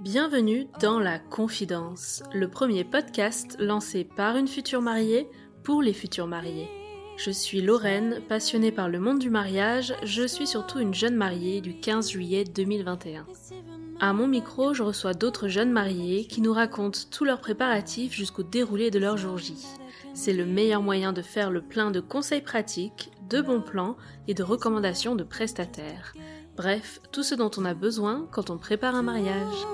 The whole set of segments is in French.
Bienvenue dans La Confidence, le premier podcast lancé par une future mariée pour les futurs mariés. Je suis Lorraine, passionnée par le monde du mariage, je suis surtout une jeune mariée du 15 juillet 2021. À mon micro, je reçois d'autres jeunes mariés qui nous racontent tous leurs préparatifs jusqu'au déroulé de leur jour J. C'est le meilleur moyen de faire le plein de conseils pratiques, de bons plans et de recommandations de prestataires. Bref, tout ce dont on a besoin quand on prépare un mariage.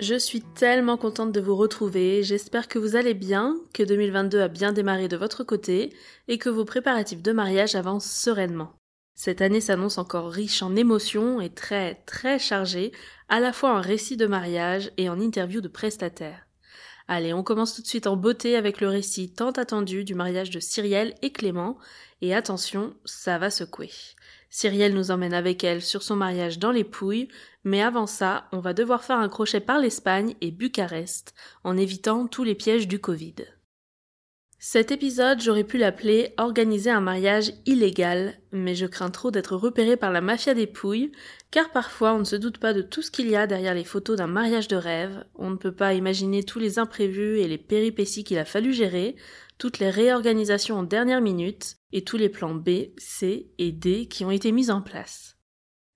Je suis tellement contente de vous retrouver, j'espère que vous allez bien, que 2022 a bien démarré de votre côté et que vos préparatifs de mariage avancent sereinement. Cette année s'annonce encore riche en émotions et très très chargée, à la fois en récits de mariage et en interviews de prestataires. Allez, on commence tout de suite en beauté avec le récit tant attendu du mariage de Cyrielle et Clément, et attention, ça va secouer. Cyrielle nous emmène avec elle sur son mariage dans les Pouilles, mais avant ça, on va devoir faire un crochet par l'Espagne et Bucarest, en évitant tous les pièges du Covid. Cet épisode, j'aurais pu l'appeler Organiser un mariage illégal, mais je crains trop d'être repéré par la mafia des Pouilles, car parfois on ne se doute pas de tout ce qu'il y a derrière les photos d'un mariage de rêve, on ne peut pas imaginer tous les imprévus et les péripéties qu'il a fallu gérer, toutes les réorganisations en dernière minute, et tous les plans B, C et D qui ont été mis en place.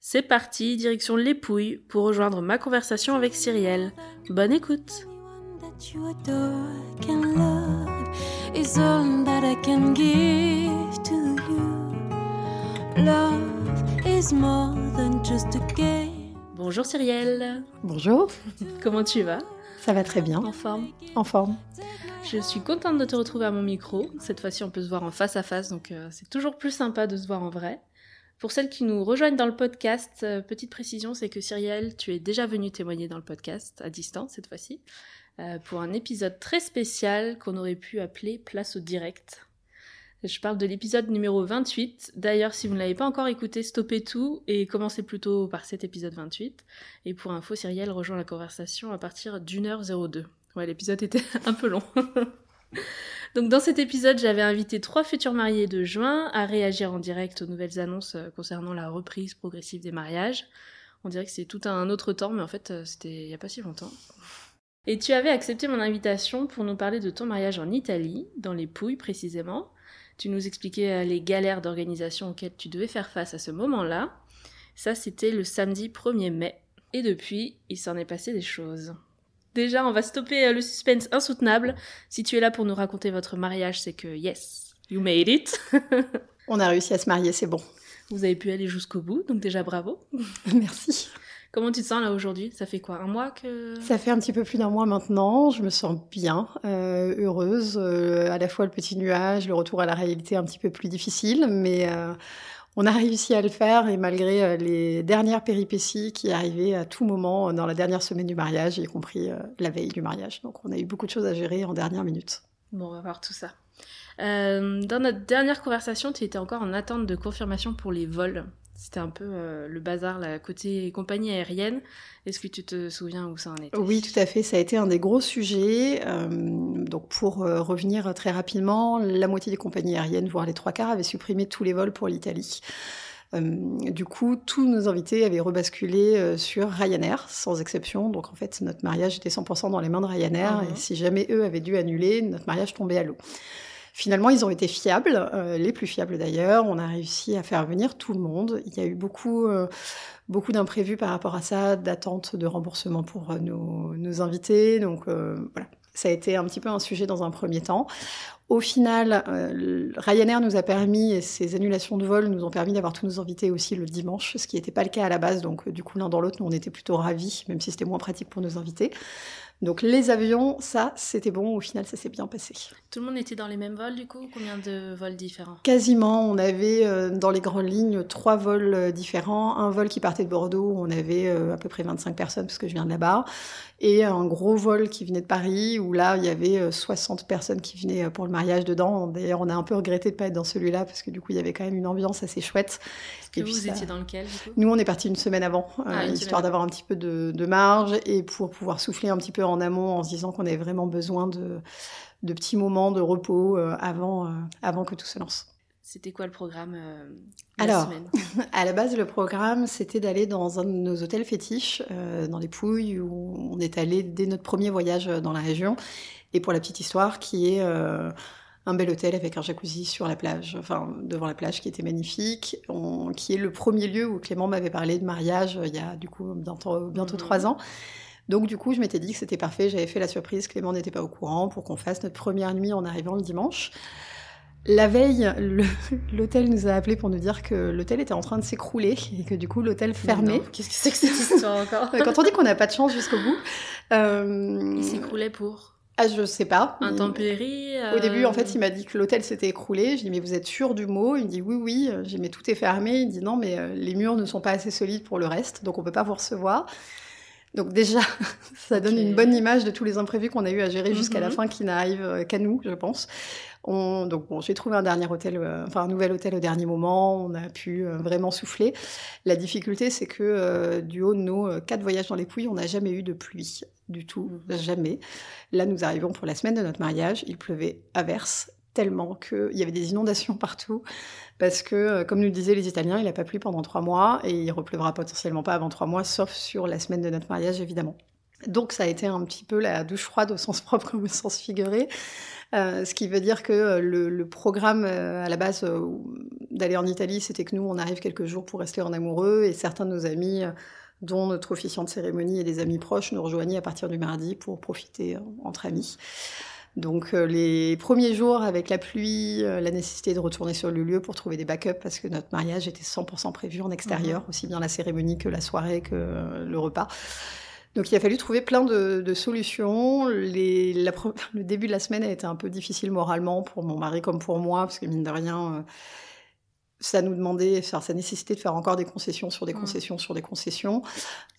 C'est parti, direction les Pouilles, pour rejoindre ma conversation avec Cyrielle. Bonne écoute Is all that I can give to you. Love is more than just a game. Bonjour Cyrielle, Bonjour, comment tu vas? Ça va très bien, En forme? En forme. Je suis contente de te retrouver à mon micro. Cette fois-ci, on peut se voir en face à face, donc euh, c'est toujours plus sympa de se voir en vrai. Pour celles qui nous rejoignent dans le podcast, euh, petite précision, c'est que Cyrielle, tu es déjà venue témoigner dans le podcast, à distance cette fois-ci, euh, pour un épisode très spécial qu'on aurait pu appeler Place au direct. Je parle de l'épisode numéro 28. D'ailleurs, si vous ne l'avez pas encore écouté, stoppez tout et commencez plutôt par cet épisode 28. Et pour info, Cyrielle rejoint la conversation à partir d'une heure 02. Ouais, l'épisode était un peu long. Donc dans cet épisode, j'avais invité trois futurs mariés de juin à réagir en direct aux nouvelles annonces euh, concernant la reprise progressive des mariages. On dirait que c'est tout un autre temps, mais en fait, euh, c'était il n'y a pas si longtemps. Et tu avais accepté mon invitation pour nous parler de ton mariage en Italie, dans les Pouilles précisément. Tu nous expliquais euh, les galères d'organisation auxquelles tu devais faire face à ce moment-là. Ça, c'était le samedi 1er mai. Et depuis, il s'en est passé des choses. Déjà, on va stopper euh, le suspense insoutenable. Si tu es là pour nous raconter votre mariage, c'est que yes, you made it. On a réussi à se marier, c'est bon. Vous avez pu aller jusqu'au bout, donc déjà bravo. Merci. Comment tu te sens là aujourd'hui? Ça fait quoi Un mois que... Ça fait un petit peu plus d'un mois maintenant, je me sens bien, euh, heureuse, euh, à la fois le petit nuage, le retour à la réalité un petit peu plus difficile, mais euh, on a réussi à le faire et malgré les dernières péripéties qui arrivaient à tout moment dans la dernière semaine du mariage, y compris la veille du mariage. Donc on a eu beaucoup de choses à gérer en dernière minute. Bon, on va voir tout ça. Euh, dans notre dernière conversation, tu étais encore en attente de confirmation pour les vols. C'était un peu euh, le bazar, la côté compagnie aérienne. Est-ce que tu te souviens où ça en était? Oui, tout à fait. Ça a été un des gros sujets. Euh, donc, pour euh, revenir très rapidement, la moitié des compagnies aériennes, voire les trois quarts, avaient supprimé tous les vols pour l'Italie. Du coup, tous nos invités avaient rebasculé sur Ryanair, sans exception. Donc, en fait, notre mariage était 100% dans les mains de Ryanair. Mhm. Et si jamais eux avaient dû annuler, notre mariage tombait à l'eau. Finalement, ils ont été fiables, euh, les plus fiables d'ailleurs. On a réussi à faire venir tout le monde. Il y a eu beaucoup, euh, beaucoup d'imprévus par rapport à ça, d'attentes de remboursement pour euh, nos, invités. Donc voilà, ça a été un petit peu un sujet dans un premier temps. Au final, Ryanair nous a permis, et ces annulations de vol nous ont permis d'avoir tous nos invités aussi le dimanche, ce qui n'était pas le cas à la base. Donc du coup, l'un dans l'autre, nous, on était plutôt ravis, même si c'était moins pratique pour nos invités. Donc les avions, ça, c'était bon. Au final, ça s'est bien passé. Tout le monde était dans les mêmes vols du coup? Combien de vols différents? Quasiment, on avait euh, dans les grandes lignes trois vols euh, différents. Un vol qui partait de Bordeaux, où on avait euh, à peu près 25 personnes, parce que je viens de là-bas. Et un gros vol qui venait de Paris, où là, il y avait euh, 60 personnes qui venaient pour le mariage dedans. D'ailleurs, on a un peu regretté de ne pas être dans celui-là, parce que du coup, il y avait quand même une ambiance assez chouette. Que Et puis vous ça- étiez dans lequel du coup? Nous, on est parti une semaine avant, Ah, une histoire d'avoir un petit peu de, de marge et pour pouvoir souffler un petit peu en amont en se disant qu'on avait vraiment besoin de, de petits moments de repos avant, avant que tout se lance. C'était quoi le programme Alors, à la base, le programme, c'était d'aller dans un de nos hôtels fétiches, dans les Pouilles, où on est allé dès notre premier voyage dans la région. Et pour la petite histoire, qui est un bel hôtel avec un jacuzzi sur la plage, enfin devant la plage qui était magnifique, qui est le premier lieu où Clément m'avait parlé de mariage euh, il y a du coup bientôt, bientôt mmh. trois ans. Donc du coup, je m'étais dit que c'était parfait, j'avais fait la surprise, Clément n'était pas au courant pour qu'on fasse notre première nuit en arrivant le dimanche. La veille, l'hôtel nous a appelé pour nous dire que l'hôtel était en train de s'écrouler et que du coup l'hôtel fermait. Qu'est-ce que c'est que cette histoire encore Quand on dit qu'on n'a pas de chance jusqu'au bout. Euh... Il s'écroulait pour ah, je sais pas. Intempéries Au début, en fait, il m'a dit que l'hôtel s'était écroulé. Je dis, mais vous êtes sûr du mot? Il me dit, oui, oui. J'ai mais tout est fermé. Il dit, non, mais euh, les murs ne sont pas assez solides pour le reste, donc on peut pas vous recevoir. Donc déjà, ça donne une bonne image de tous les imprévus qu'on a eu à gérer jusqu'à la mhm. fin, qui n'arrivent euh, qu'à nous, je pense. On, donc bon, j'ai trouvé un dernier hôtel, euh, enfin un nouvel hôtel au dernier moment. On a pu euh, vraiment souffler. La difficulté, c'est que du haut de nos quatre voyages dans les Pouilles, on n'a jamais eu de pluie du tout, mhm. jamais. Là, nous arrivons pour la semaine de notre mariage. Il pleuvait à verse tellement qu'il y avait des inondations partout. Parce que, euh, comme nous le disaient les Italiens, il n'a pas plu pendant trois mois et il repleuvra potentiellement pas avant trois mois, sauf sur la semaine de notre mariage, évidemment. Donc ça a été un petit peu la douche froide au sens propre comme au sens figuré. Euh, ce qui veut dire que euh, le, programme à la base d'aller en Italie, c'était que nous, on arrive quelques jours pour rester en amoureux et certains de nos amis, dont notre officiant de cérémonie et des amis proches, nous rejoignaient à partir du mardi pour profiter entre amis. Donc euh, les premiers jours avec la pluie, euh, la nécessité de retourner sur le lieu pour trouver des backups parce que notre mariage était 100% prévu en extérieur, mhm. aussi bien la cérémonie que la soirée que euh, le repas. Donc il a fallu trouver plein de, solutions. Les, le début de la semaine a été un peu difficile moralement pour mon mari comme pour moi parce que mine de rien ça nous demandait, ça nécessitait de faire encore des concessions sur des mmh. concessions sur des concessions.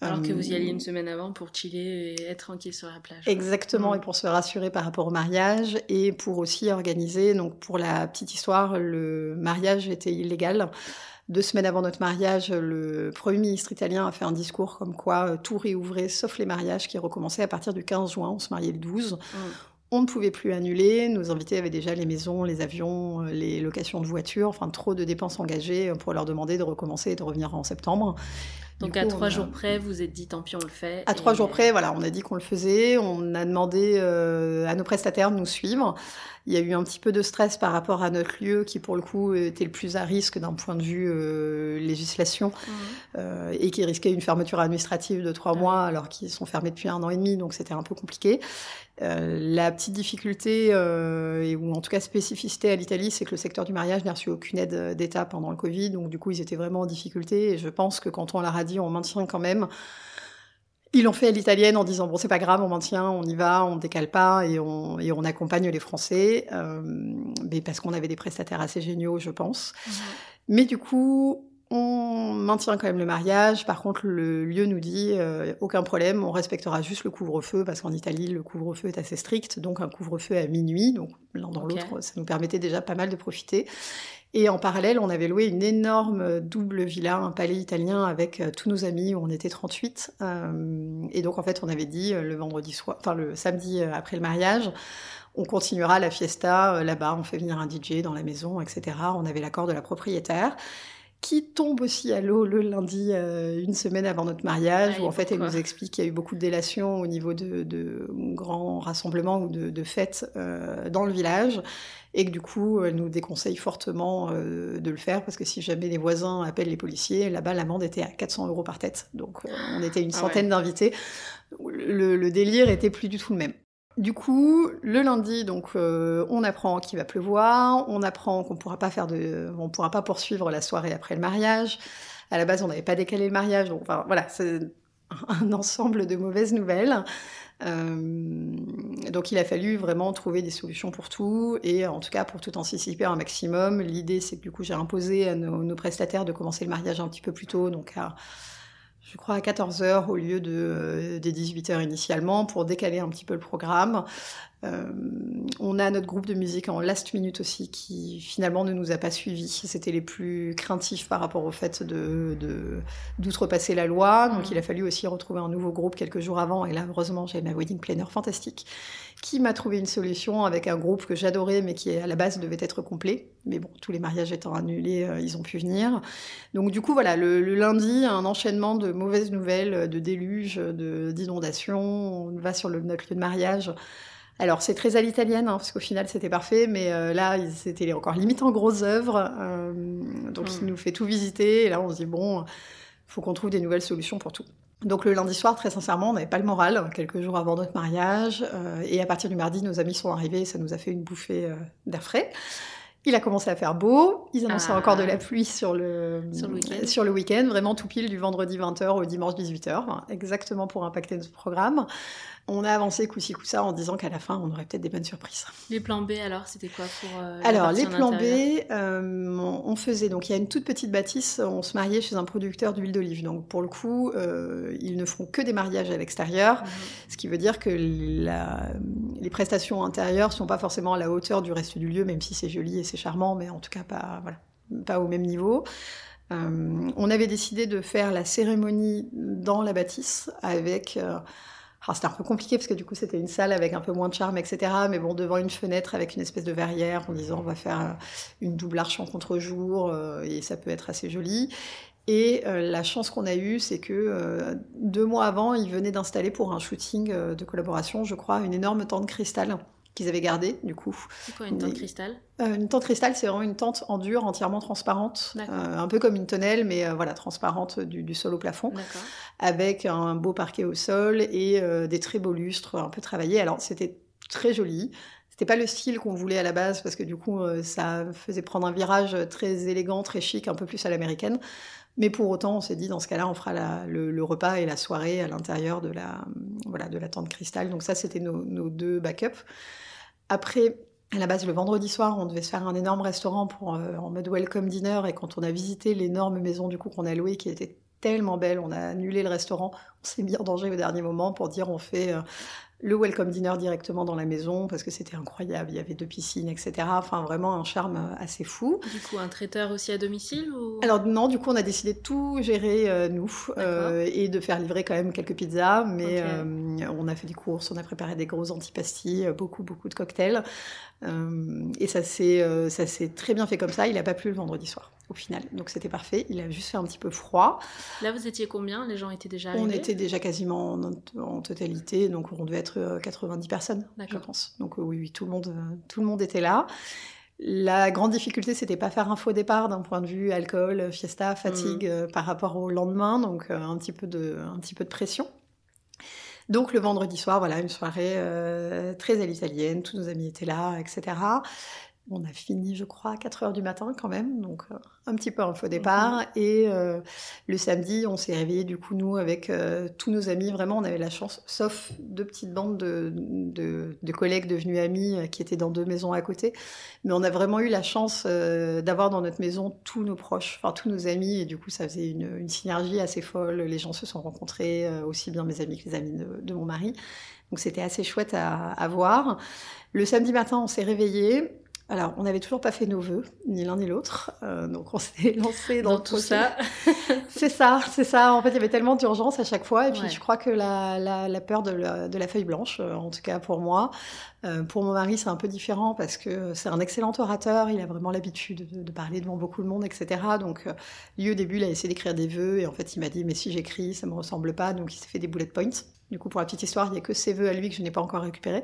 Alors que vous y alliez une semaine avant pour chiller et être tranquille sur la plage. Exactement, mmh. et pour se rassurer par rapport au mariage et pour aussi organiser. Donc pour la petite histoire, le mariage était illégal. Deux semaines avant notre mariage, le Premier ministre italien a fait un discours comme quoi euh, tout réouvrait sauf les mariages qui recommençaient à partir du 15 juin. On se mariait le 12. On ne pouvait plus annuler. Nos invités avaient déjà les maisons, les avions, euh, les locations de voitures, enfin trop de dépenses engagées pour leur demander de recommencer et de revenir en septembre. Donc à trois jours près, vous êtes dit tant pis, on le fait. À trois jours près, voilà, on a dit qu'on le faisait. On a demandé euh, à nos prestataires de nous suivre. Il y a eu un petit peu de stress par rapport à notre lieu qui, pour le coup, était le plus à risque d'un point de vue euh, législation mmh. euh, et qui risquait une fermeture administrative de trois mois alors qu'ils sont fermés depuis un an et demi, donc c'était un peu compliqué. Euh, la petite difficulté, ou en tout cas spécificité à l'Italie, c'est que le secteur du mariage n'a reçu aucune aide d'État pendant le Covid, donc du coup ils étaient vraiment en difficulté. Et je pense que quand on leur a dit on maintient quand même. Ils l'ont fait à l'italienne en disant bon c'est pas grave on maintient on y va on décale pas et on, et on accompagne les Français. Euh, mais parce qu'on avait des prestataires assez géniaux je pense. Mais du coup on maintient quand même le mariage. Par contre, le lieu nous dit euh, aucun problème, on respectera juste le couvre-feu parce qu'en Italie, le couvre-feu est assez strict, donc un couvre-feu à minuit. Donc l'un dans l'autre, ça nous permettait déjà pas mal de profiter. Et en parallèle, on avait loué une énorme double villa, un palais italien avec euh, tous nos amis, où on était 38. Euh, et donc, en fait, on avait dit le vendredi soir, enfin le samedi après le mariage, on continuera la fiesta là-bas, on fait venir un DJ dans la maison, etc. On avait l'accord de la propriétaire qui tombe aussi à l'eau le lundi, euh, une semaine avant notre mariage, ah, où en fait elle nous explique qu'il y a eu beaucoup de délations au niveau de, grands rassemblements ou de, fêtes euh, dans le village, et que du coup elle nous déconseille fortement euh, de le faire, parce que si jamais les voisins appellent les policiers, là-bas l'amende était à 400 euros par tête, donc on était une ah centaine d'invités. le délire était plus du tout le même. Du coup, le lundi, donc, euh, on apprend qu'il va pleuvoir, on apprend qu'on pourra pas faire de, on pourra pas poursuivre la soirée après le mariage. À la base, on n'avait pas décalé le mariage, donc enfin, voilà, c'est un ensemble de mauvaises nouvelles. Euh, donc, il a fallu vraiment trouver des solutions pour tout, et en tout cas pour tout anticiper un maximum. L'idée, c'est que du coup, j'ai imposé à nos, prestataires de commencer le mariage un petit peu plus tôt, donc à je crois, à 14h au lieu de, euh, des 18h initialement pour décaler un petit peu le programme. Euh, on a notre groupe de musique en last minute aussi qui finalement ne nous a pas suivis. C'était les plus craintifs par rapport au fait de, d'outrepasser la loi. Donc il a fallu aussi retrouver un nouveau groupe quelques jours avant. Et là, heureusement, j'ai ma wedding planner fantastique qui m'a trouvé une solution avec un groupe que j'adorais mais qui à la base devait être complet. Mais bon, tous les mariages étant annulés, euh, ils ont pu venir. Donc du coup, voilà, le, lundi, un enchaînement de mauvaises nouvelles, de déluges, d'inondations. On va sur le, notre lieu de mariage alors c'est très à l'italienne, hein, parce qu'au final c'était parfait, mais euh, là c'était encore limite en grosse œuvre, euh, donc il hmm. nous fait tout visiter, et là on se dit bon, faut qu'on trouve des nouvelles solutions pour tout. Donc le lundi soir, très sincèrement, on n'avait pas le moral, quelques jours avant notre mariage, euh, et à partir du mardi, nos amis sont arrivés, ça nous a fait une bouffée d'air frais. Il a commencé à faire beau, ils annonçaient ah. encore de la pluie sur le, sur le week-end, vraiment tout pile du vendredi 20h au dimanche 18h, exactement pour impacter notre programme on a avancé coup ci coup ça en disant qu'à la fin on aurait peut-être des bonnes surprises. Les plans B alors c'était quoi pour euh, Alors les plans B, euh, on faisait donc il y a une toute petite bâtisse, on se mariait chez un producteur d'huile d'olive. Donc pour le coup, euh, ils ne font que des mariages à l'extérieur, mhm. ce qui veut dire que les prestations intérieures sont pas forcément à la hauteur du reste du lieu, même si c'est joli et c'est charmant, mais en tout cas pas voilà, pas au même niveau. on avait décidé de faire la cérémonie dans la bâtisse avec c'était un peu compliqué parce que du coup c'était une salle avec un peu moins de charme, etc. Mais bon, devant une fenêtre avec une espèce de verrière en disant on va faire euh, une double arche en contre-jour euh, et ça peut être assez joli. Et euh, la chance qu'on a eue, c'est que deux mois avant, ils venaient d'installer pour un shooting de collaboration, je crois, une énorme tente cristal qu'ils avaient gardé du coup. C'est quoi une tente cristal euh, Une tente cristal, c'est vraiment une tente en dur, entièrement transparente, euh, un peu comme une tonnelle, mais euh, voilà, transparente du, sol au plafond, avec un beau parquet au sol et des très beaux lustres un peu travaillés. Alors c'était très joli. C'était pas le style qu'on voulait à la base parce que du coup ça faisait prendre un virage très élégant, très chic, un peu plus à l'américaine. Mais pour autant, on s'est dit, dans ce cas-là, on fera le, repas et la soirée à l'intérieur de la, voilà, de la tente cristal. Donc ça, c'était nos, nos deux backups. Après, à la base, le vendredi soir, on devait se faire un énorme restaurant pour, euh, en mode welcome dinner. Et quand on a visité l'énorme maison du coup qu'on a louée, qui était tellement belle, on a annulé le restaurant. On s'est mis en danger au dernier moment pour dire on fait euh, le welcome dinner directement dans la maison parce que c'était incroyable. Il y avait deux piscines, etc. Enfin, vraiment un charme assez fou. Du coup, un traiteur aussi à domicile ou... Alors non, du coup, on a décidé de tout gérer euh, nous euh, et de faire livrer quand même quelques pizzas. Mais euh, on a fait des courses, on a préparé des gros antipastis, beaucoup, beaucoup de cocktails. Et ça s'est, ça s'est très bien fait comme ça. Il n'a pas plu le vendredi soir au final. Donc c'était parfait. Il a juste fait un petit peu froid. Là, vous étiez combien? Les gens étaient déjà arrivés? On était déjà quasiment en, totalité, donc on devait être 90 euh, personnes, je pense. Donc euh, oui, oui, tout le monde, euh, tout le monde était là. La grande difficulté, c'était pas faire un faux départ d'un point de vue alcool, fiesta, fatigue mm. par rapport au lendemain, donc un petit peu de, un petit peu de pression. Donc le vendredi soir, voilà, une soirée très à l'italienne, tous nos amis étaient là, etc. On a fini, je crois, à 4 heures du matin quand même, donc euh, un petit peu un faux départ. Mhm. Et euh, le samedi, on s'est réveillé du coup, nous, avec euh, tous nos amis. Vraiment, on avait la chance, sauf deux petites bandes de, de, collègues devenus amis qui étaient dans deux maisons à côté. Mais on a vraiment eu la chance d'avoir dans notre maison tous nos proches, enfin tous nos amis. Et du coup, ça faisait une, synergie assez folle. Les gens se sont rencontrés, aussi bien mes amis que les amis de, mon mari. Donc c'était assez chouette à, à voir. Le samedi matin, on s'est réveillé. Alors, on n'avait toujours pas fait nos vœux, ni l'un ni l'autre, euh, donc on s'est lancé dans, tout ça. c'est ça, c'est ça. En fait, il y avait tellement d'urgence à chaque fois, et puis je crois que la, peur de la, feuille blanche, euh, en tout cas pour moi, euh, pour mon mari, c'est un peu différent parce que c'est un excellent orateur, il a vraiment l'habitude de, parler devant beaucoup de monde, etc. Donc, lui au début, il a essayé d'écrire des vœux, et en fait, il m'a dit mais si j'écris, ça me ressemble pas, donc il s'est fait des bullet points. Du coup, pour la petite histoire, il n'y a que ses vœux à lui que je n'ai pas encore récupérés.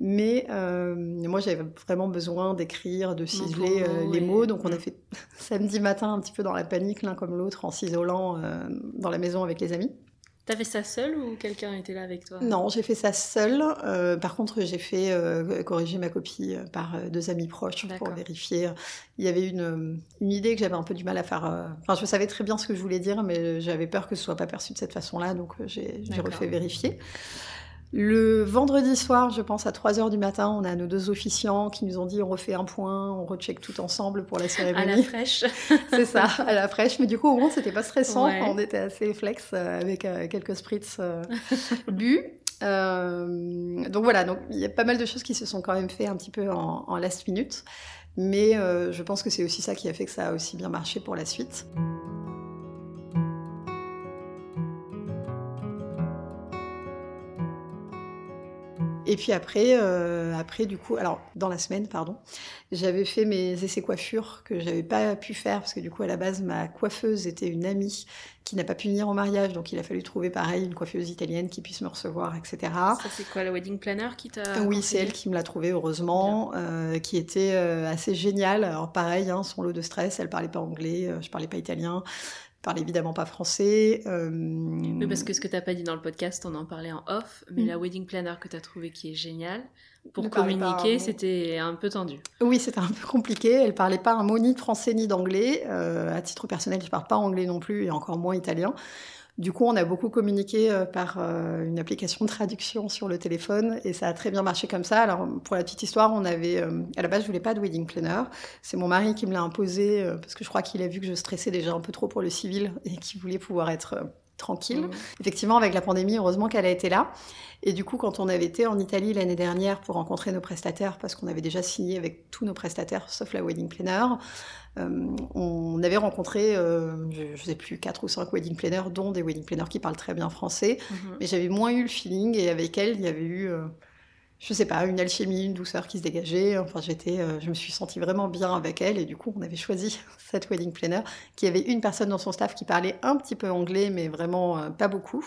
Mais euh, moi, j'avais vraiment besoin d'écrire, de ciseler euh, les mots. Donc, on a mm. fait samedi matin un petit peu dans la panique, l'un comme l'autre, en s'isolant euh, dans la maison avec les amis. T'as fait ça seule ou quelqu'un était là avec toi? Non, j'ai fait ça seule. par contre, j'ai fait corriger ma copie par deux amis proches pour vérifier. Il y avait une, une idée que j'avais un peu du mal à faire. Enfin, je savais très bien ce que je voulais dire, mais j'avais peur que ce soit pas perçu de cette façon-là, donc j'ai refait vérifier. Le vendredi soir, je pense à 3 h du matin, on a nos deux officiants qui nous ont dit on refait un point, on recheck tout ensemble pour la cérémonie. À la fraîche. c'est ça, à la fraîche. Mais du coup, au moins, c'était pas stressant. On était assez flex euh, avec euh, quelques spritz euh, bu. Euh, donc voilà, donc il y a pas mal de choses qui se sont quand même fait un petit peu en, en last minute, mais euh, je pense que c'est aussi ça qui a fait que ça a aussi bien marché pour la suite. Et puis après, euh, après du coup, alors dans la semaine, pardon, j'avais fait mes essais coiffure que j'avais pas pu faire parce que du coup à la base ma coiffeuse était une amie qui n'a pas pu venir au mariage, donc il a fallu trouver pareil une coiffeuse italienne qui puisse me recevoir, etc. Ça c'est quoi la wedding planner qui t'a Oui, c'est elle qui me l'a trouvé heureusement, euh, qui était euh, assez géniale. Alors pareil, hein, son lot de stress, elle parlait pas anglais, euh, je parlais pas italien parle évidemment pas français. Euh... Oui, parce que ce que tu n'as pas dit dans le podcast, on en parlait en off, mais Mm. la wedding planner que tu as trouvé qui est géniale, pour Ne communiquer, c'était un peu tendu. Oui, c'était un peu compliqué. Elle parlait pas un mot ni de français ni d'anglais. Euh, à titre personnel, je parle pas anglais non plus et encore moins italien. Du coup, on a beaucoup communiqué euh, par euh, une application de traduction sur le téléphone et ça a très bien marché comme ça. Alors, pour la petite histoire, on avait, euh, à la base, je voulais pas de wedding planner. C'est mon mari qui me l'a imposé parce que je crois qu'il a vu que je stressais déjà un peu trop pour le civil et qu'il voulait pouvoir être tranquille. Mm. Effectivement, avec la pandémie, heureusement qu'elle a été là. Et du coup, quand on avait été en Italie l'année dernière pour rencontrer nos prestataires, parce qu'on avait déjà signé avec tous nos prestataires, sauf la wedding planner, euh, on avait rencontré, euh, je ne sais plus, quatre ou cinq wedding planners, dont des wedding planners qui parlent très bien français. Mhm. Mais j'avais moins eu le feeling, et avec elle, il y avait eu, euh, je sais pas, une alchimie, une douceur qui se dégageait. Enfin, j'étais, euh, je me suis sentie vraiment bien avec elle, et du coup, on avait choisi cette wedding planner, qui avait une personne dans son staff qui parlait un petit peu anglais, mais vraiment euh, pas beaucoup.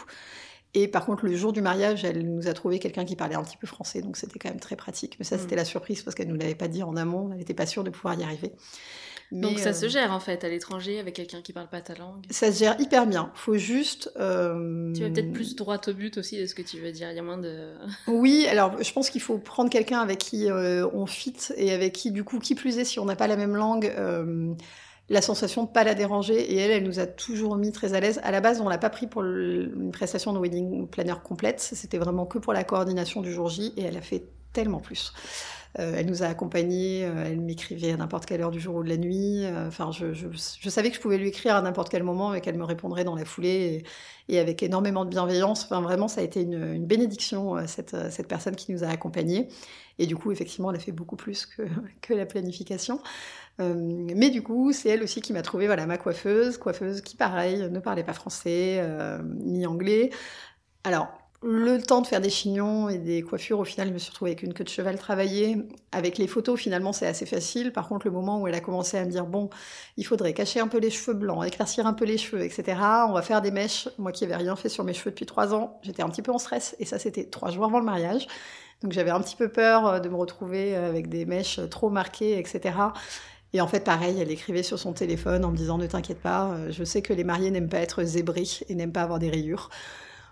Et par contre, le jour du mariage, elle nous a trouvé quelqu'un qui parlait un petit peu français, donc c'était quand même très pratique. Mais ça, Mm. c'était la surprise parce qu'elle nous l'avait pas dit en amont, elle n'était pas sûre de pouvoir y arriver. Donc ça euh, se gère en fait à l'étranger avec quelqu'un qui parle pas ta langue. Ça se gère hyper bien. Faut juste. euh, Tu vas peut-être plus droit au but aussi de ce que tu veux dire? Il y a moins de. Oui, alors je pense qu'il faut prendre quelqu'un avec qui euh, on fit et avec qui, du coup, qui plus est, si on n'a pas la même langue, la sensation de pas la déranger. Et elle, elle nous a toujours mis très à l'aise. À la base, on l'a pas pris pour le- une prestation de wedding planner complète. C'était vraiment que pour la coordination du jour J et elle a fait tellement plus. Euh, elle nous a accompagnés, euh, elle m'écrivait à n'importe quelle heure du jour ou de la nuit. Euh, Enfin, je, savais que je pouvais lui écrire à n'importe quel moment et qu'elle me répondrait dans la foulée et, avec énormément de bienveillance. Enfin, vraiment, ça a été une, bénédiction, cette, personne qui nous a accompagnés. Et du coup, effectivement, elle a fait beaucoup plus que, la planification. Mais du coup, c'est elle aussi qui m'a trouvé voilà, ma coiffeuse, coiffeuse qui, pareil, ne parlait pas français ni anglais. Alors, le temps de faire des chignons et des coiffures, au final, je me suis retrouvée avec une queue de cheval travaillée. Avec les photos, finalement, c'est assez facile. Par contre, le moment où elle a commencé à me dire, bon, il faudrait cacher un peu les cheveux blancs, éclaircir un peu les cheveux, etc. On va faire des mèches. Moi qui n'avais rien fait sur mes cheveux depuis trois ans, j'étais un petit peu en stress. Et ça, c'était trois jours avant le mariage. Donc j'avais un petit peu peur euh, de me retrouver avec des mèches trop marquées, etc. Et en fait, pareil, elle écrivait sur son téléphone en me disant, ne t'inquiète pas, euh, je sais que les mariés n'aiment pas être zébrés et n'aiment pas avoir des rayures.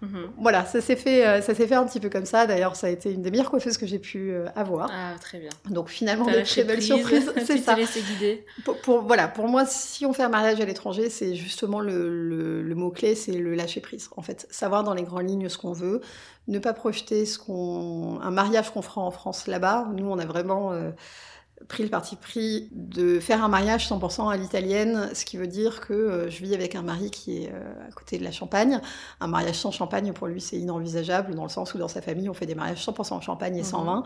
Mhm. Voilà, ça s'est fait, euh, ça s'est fait un petit peu comme ça. D'ailleurs, ça a été une des meilleures coiffeuses que j'ai pu euh, avoir. Ah, très bien. Donc finalement, des très belles prise, surprises, c'est ça. laissé guider. Pour, pour- voilà, pour moi, si on fait un mariage à l'étranger, c'est justement le, le- le mot-clé, c'est le lâcher prise. En fait, savoir dans les grandes lignes ce qu'on veut, ne pas projeter ce qu'on, un mariage qu'on fera en France là-bas. Nous, on a vraiment euh, pris le parti pris de faire un mariage 100% à l'italienne, ce qui veut dire que euh, je vis avec un mari qui est euh, à côté de la Champagne. Un mariage sans champagne, pour lui, c'est inenvisageable, dans le sens où dans sa famille, on fait des mariages 100% en champagne et sans Mhm. vin.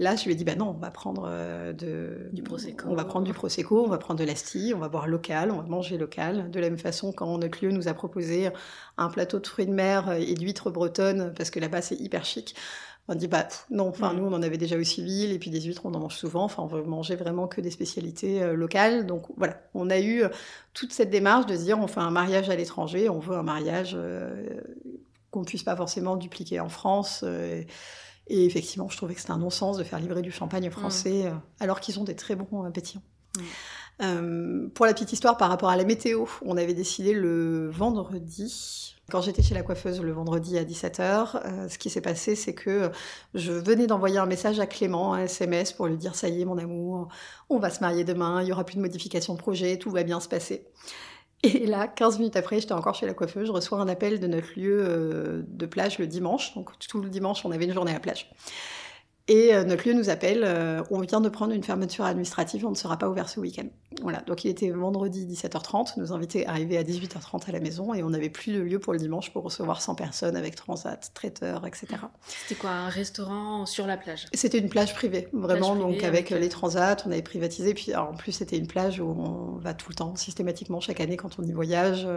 Là, je lui ai dit, bah non, on va prendre euh, de... Du Prosecco. On va prendre du Prosecco, on va prendre de l'Asti, on va boire local, on va manger local. De la même façon, quand notre lieu nous a proposé un plateau de fruits de mer et d'huîtres bretonnes, parce que là-bas, c'est hyper chic, on dit, bah pff, non, enfin, Mm. nous, on en avait déjà au civil, et puis des huîtres, on en mange souvent, enfin, on veut manger vraiment que des spécialités euh, locales. Donc voilà, on a eu euh, toute cette démarche de se dire, on fait un mariage à l'étranger, on veut un mariage euh, qu'on puisse pas forcément dupliquer en France. euh, et effectivement, je trouvais que c'était un non-sens de faire livrer du champagne français, euh, alors qu'ils ont des très bons euh, pétillants. Euh, pour la petite histoire, par rapport à la météo, on avait décidé le vendredi. Quand j'étais chez la coiffeuse le vendredi à 17h, euh, ce qui s'est passé, c'est que je venais d'envoyer un message à Clément, un SMS, pour lui dire Ça y est, mon amour, on va se marier demain, il y aura plus de modification de projet, tout va bien se passer. Et là, 15 minutes après, j'étais encore chez la coiffeuse, je reçois un appel de notre lieu euh, de plage le dimanche. Donc tout le dimanche, on avait une journée à la plage. Et euh, notre lieu nous appelle, euh, on vient de prendre une fermeture administrative, on ne sera pas ouvert ce week-end. Voilà, donc il était vendredi 17h30, nos invités arrivaient à 18h30 à la maison et on n'avait plus de lieu pour le dimanche pour recevoir 100 personnes avec transat, traiteur, etc. C'était quoi, un restaurant sur la plage? C'était une plage privée, vraiment, Plage privée donc avec, avec, euh, les transats, on avait privatisé, puis alors, en plus c'était une plage où on va tout le temps, systématiquement, chaque année quand on y voyage.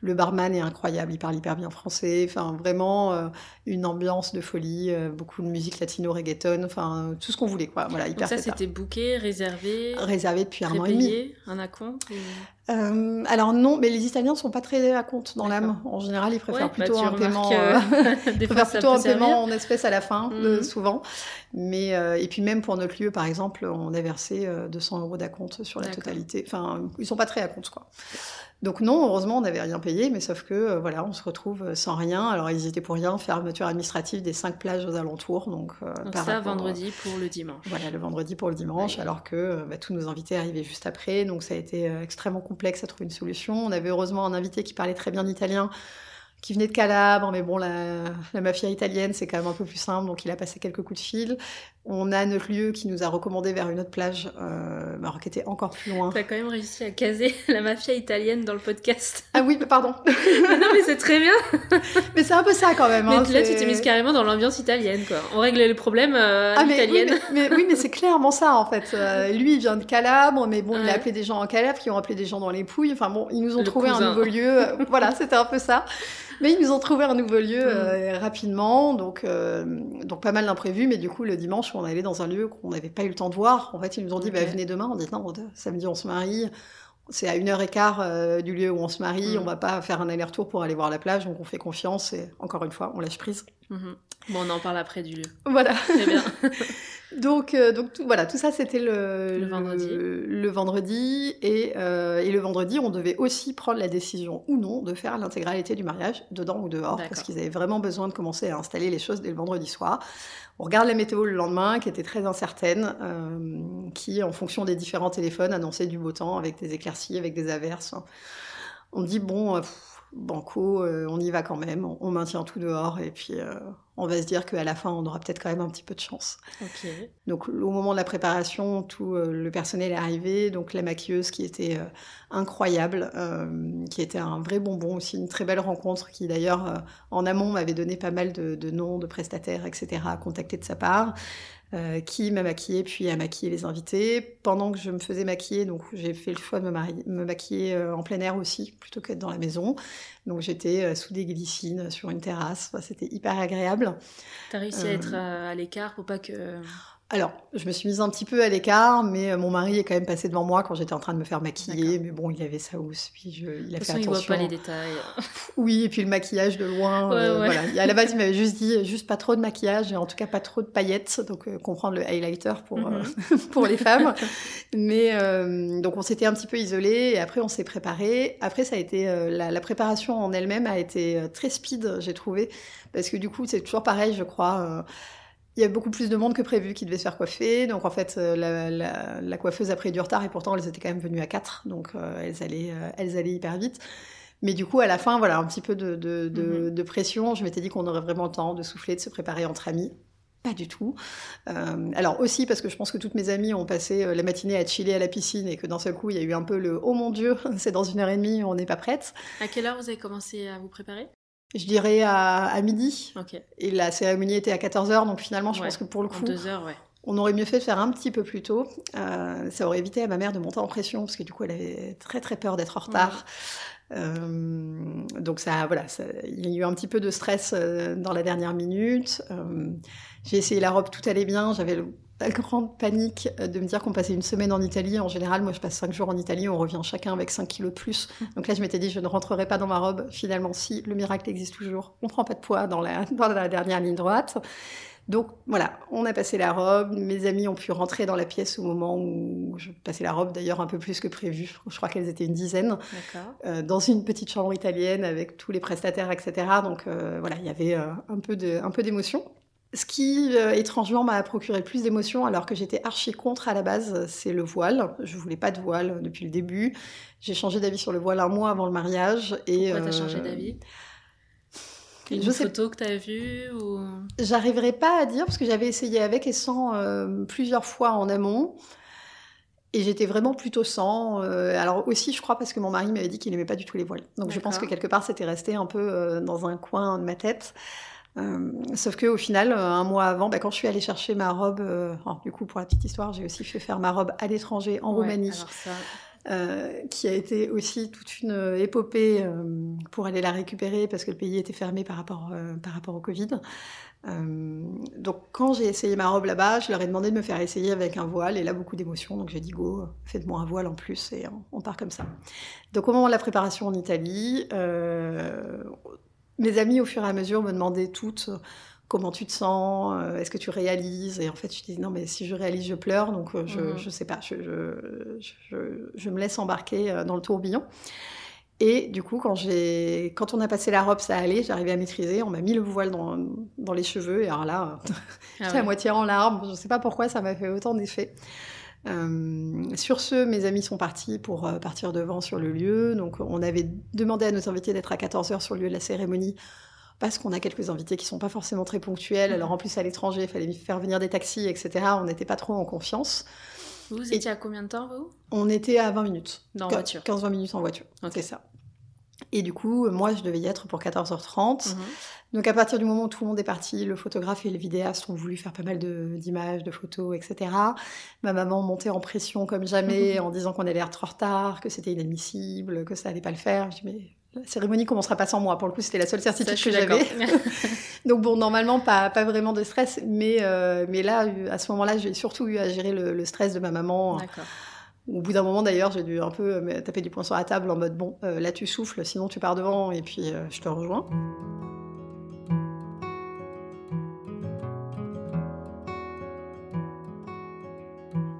Le barman est incroyable, il parle hyper bien français, enfin vraiment euh, une ambiance de folie, euh, beaucoup de musique latino, enfin tout ce qu'on voulait, quoi. Voilà, Donc hyper ça, c'était booké, réservé, réservé depuis un an et demi. un acompte ou- Euh, alors non, mais les Italiens sont pas très à compte dans l'âme. En général, ils préfèrent Ouais, plutôt un paiement. euh, euh, ils préfèrent plutôt un paiement en espèces à la fin, euh, Mhm. souvent. Mais euh, et puis même pour notre lieu, par exemple, on a versé euh, 200 euros d'acompte sur la totalité. Enfin, ils sont pas très à compte, quoi. Donc non, heureusement, on n'avait rien payé, mais sauf que euh, voilà, on se retrouve euh, sans rien. Alors ils étaient pour rien, fermeture administrative des cinq plages aux alentours, donc. euh, Donc par ça, rapport, euh, vendredi pour le dimanche. voilà, le vendredi pour le dimanche, Ouais. alors que euh, bah, tous nos invités arrivaient juste après, donc ça a été euh, extrêmement complexe à trouver une solution. On avait heureusement un invité qui parlait très bien l'italien, qui venait de Calabre, mais bon, la, la mafia italienne, c'est quand même un peu plus simple, donc il a passé quelques coups de fil. On a notre lieu qui nous a recommandé vers une autre plage, euh, était encore plus loin. T'as quand même réussi à caser la mafia italienne dans le podcast. Ah oui, mais pardon, Mais non, mais c'est très bien. mais c'est un peu ça quand même. Mais hein, là, tu t'es mise carrément dans l'ambiance italienne, quoi. On règle les problèmes euh, Ah, mais, oui, mais, mais- oui, mais c'est clairement ça en fait. Euh, lui, il vient de Calabre, mais bon, il a appelé des gens en Calabre qui ont appelé des gens dans les Pouilles. Enfin bon, ils nous ont Le trouvé cousin. un nouveau lieu. Euh, voilà, c'était un peu ça. Mais ils nous ont trouvé un nouveau lieu Mm. euh, rapidement, donc, euh, donc pas mal d'imprévus. Mais du coup, le dimanche, on allait dans un lieu qu'on n'avait pas eu le temps de voir. En fait, ils nous ont dit, bah, venez demain. On dit, non, samedi, on se marie. C'est à une heure et quart euh, du lieu où on se marie. Mm. On va pas faire un aller-retour pour aller voir la plage. Donc on fait confiance et encore une fois, on lâche prise. Mhm. Bon, on en parle après du lieu. Voilà. Très bien. Donc, euh, donc tout, voilà, tout ça c'était le, Le vendredi. Le, le vendredi et, euh, et le vendredi, on devait aussi prendre la décision ou non de faire l'intégralité du mariage, dedans ou dehors, parce qu'ils avaient vraiment besoin de commencer à installer les choses dès le vendredi soir. On regarde la météo le lendemain, qui était très incertaine, euh, qui, en fonction des différents téléphones, annonçait du beau temps avec des éclaircies, avec des averses. On dit bon, pff, banco, euh, on y va quand même, on, on maintient tout dehors et puis euh, on va se dire qu'à la fin, on aura peut-être quand même un petit peu de chance. Donc au moment de la préparation, tout euh, le personnel est arrivé, donc la maquilleuse qui était incroyable, qui était un vrai bonbon aussi, une très belle rencontre, qui d'ailleurs en amont m'avait donné pas mal de, de noms de prestataires, etc. à contacter de sa part, euh, qui m'a maquillée puis a maquillé les invités. Pendant que je me faisais maquiller, donc j'ai fait le choix de me, maquiller euh, en plein air aussi, plutôt qu'être dans la maison. Donc j'étais euh, sous des glycines sur une terrasse, Enfin, c'était hyper agréable. T'as réussi à être à, à l'écart pour pas que. Alors, je me suis mise un petit peu à l'écart, mais euh, mon mari est quand même passé devant moi quand j'étais en train de me faire maquiller. Mais bon, il avait sa housse, puis je, il De a toute fait façon, il voit attention. pas les détails. Oui, et puis le maquillage de loin. Ouais, euh, ouais. Voilà. Et à la base, il m'avait juste dit, euh, juste pas trop de maquillage, et en tout cas pas trop de paillettes, donc euh, comprendre le highlighter pour, euh, pour les femmes. Mais donc on s'était un petit peu isolés, et après on s'est préparé. Après, ça a été la, la préparation en elle-même a été très speed, j'ai trouvé, parce que du coup, c'est toujours pareil, je crois. Il y a beaucoup plus de monde que prévu qui devait se faire coiffer. Donc en fait, euh, la, la- la coiffeuse a pris du retard et pourtant elles étaient quand même venues à quatre. Donc euh, elles, allaient, euh, elles allaient hyper vite. Mais du coup, à la fin, voilà, un petit peu de, de, de- de pression. Je m'étais dit qu'on aurait vraiment le temps de souffler, de se préparer entre amis. Pas du tout. Euh, alors aussi parce que je pense que toutes mes amies ont passé la matinée à chiller à la piscine et que d'un seul coup, il y a eu un peu le « Oh mon Dieu, c'est dans une heure et demie, on n'est pas prête À quelle heure vous avez commencé à vous préparer ». Je dirais à, à midi. Et la cérémonie était à 14h, donc finalement, je Ouais. pense que pour le coup, heures, ouais. on aurait mieux fait de faire un petit peu plus tôt. Euh, ça aurait évité à ma mère de monter en pression, parce que du coup, elle avait très très peur d'être en retard. Euh, donc ça, voilà, ça- il y a eu un petit peu de stress euh, dans la dernière minute. J'ai essayé la robe, tout allait bien. J'avais le- la grande panique euh, de me dire qu'on passait une semaine en Italie. En général, moi, je passe cinq jours en Italie, on revient chacun avec 5 kilos de plus. Donc là, je m'étais dit, je ne rentrerai pas dans ma robe. Finalement, si, le miracle existe toujours. On prend pas de poids dans la, dans la dernière ligne droite. Donc voilà, on a passé la robe. Mes amis ont pu rentrer dans la pièce au moment où je passais la robe, d'ailleurs un peu plus que prévu. Je crois qu'elles étaient une dizaine euh, dans une petite chambre italienne avec tous les prestataires, etc. Donc euh, voilà, il y avait euh, un peu d'émotion. Ce qui, euh, étrangement, m'a procuré plus d'émotion, alors que j'étais archi contre à la base, c'est le voile. Je voulais pas de voile depuis le début. J'ai changé d'avis sur le voile un mois avant le mariage. Et, Pourquoi t'as euh, changé d'avis? Une Je sais- photo que tu as vue ou... J'arriverai pas à dire parce que j'avais essayé avec et sans euh, plusieurs fois en amont. Et j'étais vraiment plutôt sans. euh, alors aussi, je crois, parce que mon mari m'avait dit qu'il n'aimait pas du tout les voiles. Donc je pense que quelque part, c'était resté un peu euh, dans un coin de ma tête. Euh, sauf que au final, euh, un mois avant, bah, quand je suis allée chercher ma robe, euh, alors, du coup pour la petite histoire, j'ai aussi fait faire ma robe à l'étranger en Ouais, Roumanie, ça, qui a été aussi toute une épopée pour aller la récupérer parce que le pays était fermé par rapport, par rapport au Covid. Donc quand j'ai essayé ma robe là-bas, je leur ai demandé de me faire essayer avec un voile et là beaucoup d'émotions. Donc j'ai dit go, faites-moi un voile en plus et on, on part comme ça. Donc au moment de la préparation en Italie, mes amis au fur et à mesure me demandaient toutes euh, comment tu te sens, euh, est-ce que tu réalises? Et en fait je dis non mais si je réalise je pleure donc euh, je, Mhm. je sais pas, je, je, je- je me laisse embarquer dans le tourbillon. Et du coup, quand, j'ai, quand on a passé la robe, ça allait, j'arrivais à maîtriser. On m'a mis le voile dans, dans les cheveux. Et alors là, ah J'étais ouais. à moitié en larmes, je ne sais pas pourquoi ça m'a fait autant d'effet. Euh, sur ce, mes amis sont partis pour euh, partir devant sur le lieu. Donc, on avait demandé à nos invités d'être à 14h sur le lieu de la cérémonie parce qu'on a quelques invités qui sont pas forcément très ponctuels. Alors, en plus, à l'étranger, il fallait faire venir des taxis, etc. On n'était pas trop en confiance. Vous étiez à combien de temps, vous? On était à 20 minutes. Dans Qu- voiture. 15-20 minutes en voiture, c'est ça. Et du coup, moi, je devais y être pour 14h30. Mhm. Donc à partir du moment où tout le monde est parti, le photographe et le vidéaste ont voulu faire pas mal d'images, de, photos, etc. Ma maman montait en pression comme jamais en disant qu'on allait être trop en retard, que c'était inadmissible, que ça allait pas le faire. Je dis mais la cérémonie commencera pas sans moi. Pour le coup, c'était la seule certitude que j'avais. Donc bon, normalement pas, pas vraiment de stress, mais euh, mais là à ce moment-là, j'ai surtout eu à gérer le, le stress de ma maman. D'accord. Au bout d'un moment d'ailleurs, j'ai dû un peu euh, me taper du poing sur la table en mode bon, euh, là tu souffles, sinon tu pars devant et puis euh, je te rejoins.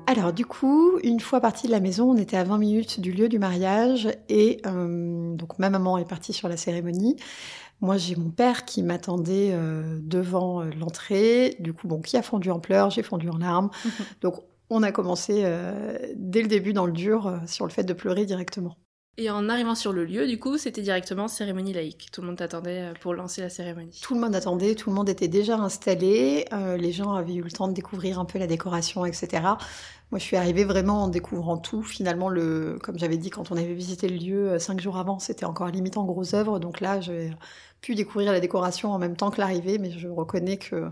Alors du coup, une fois parti de la maison, on était à 20 minutes du lieu du mariage et euh, donc ma maman est partie sur la cérémonie. Moi, j'ai mon père qui m'attendait euh, devant l'entrée. Du coup, bon, qui a fondu en pleurs, j'ai fondu en larmes. Donc, on a commencé euh, dès le début dans le dur euh, sur le fait de pleurer directement. Et en arrivant sur le lieu, du coup, c'était directement cérémonie laïque. Tout le monde t'attendait euh, pour lancer la cérémonie. Tout le monde attendait, tout le monde était déjà installé, euh, les gens avaient eu le temps de découvrir un peu la décoration, etc. Moi, je suis arrivée vraiment en découvrant tout. Finalement, le, comme j'avais dit, quand on avait visité le lieu cinq jours avant, c'était encore limite en gros œuvre. Donc là, j'ai pu découvrir la décoration en même temps que l'arrivée, mais je reconnais que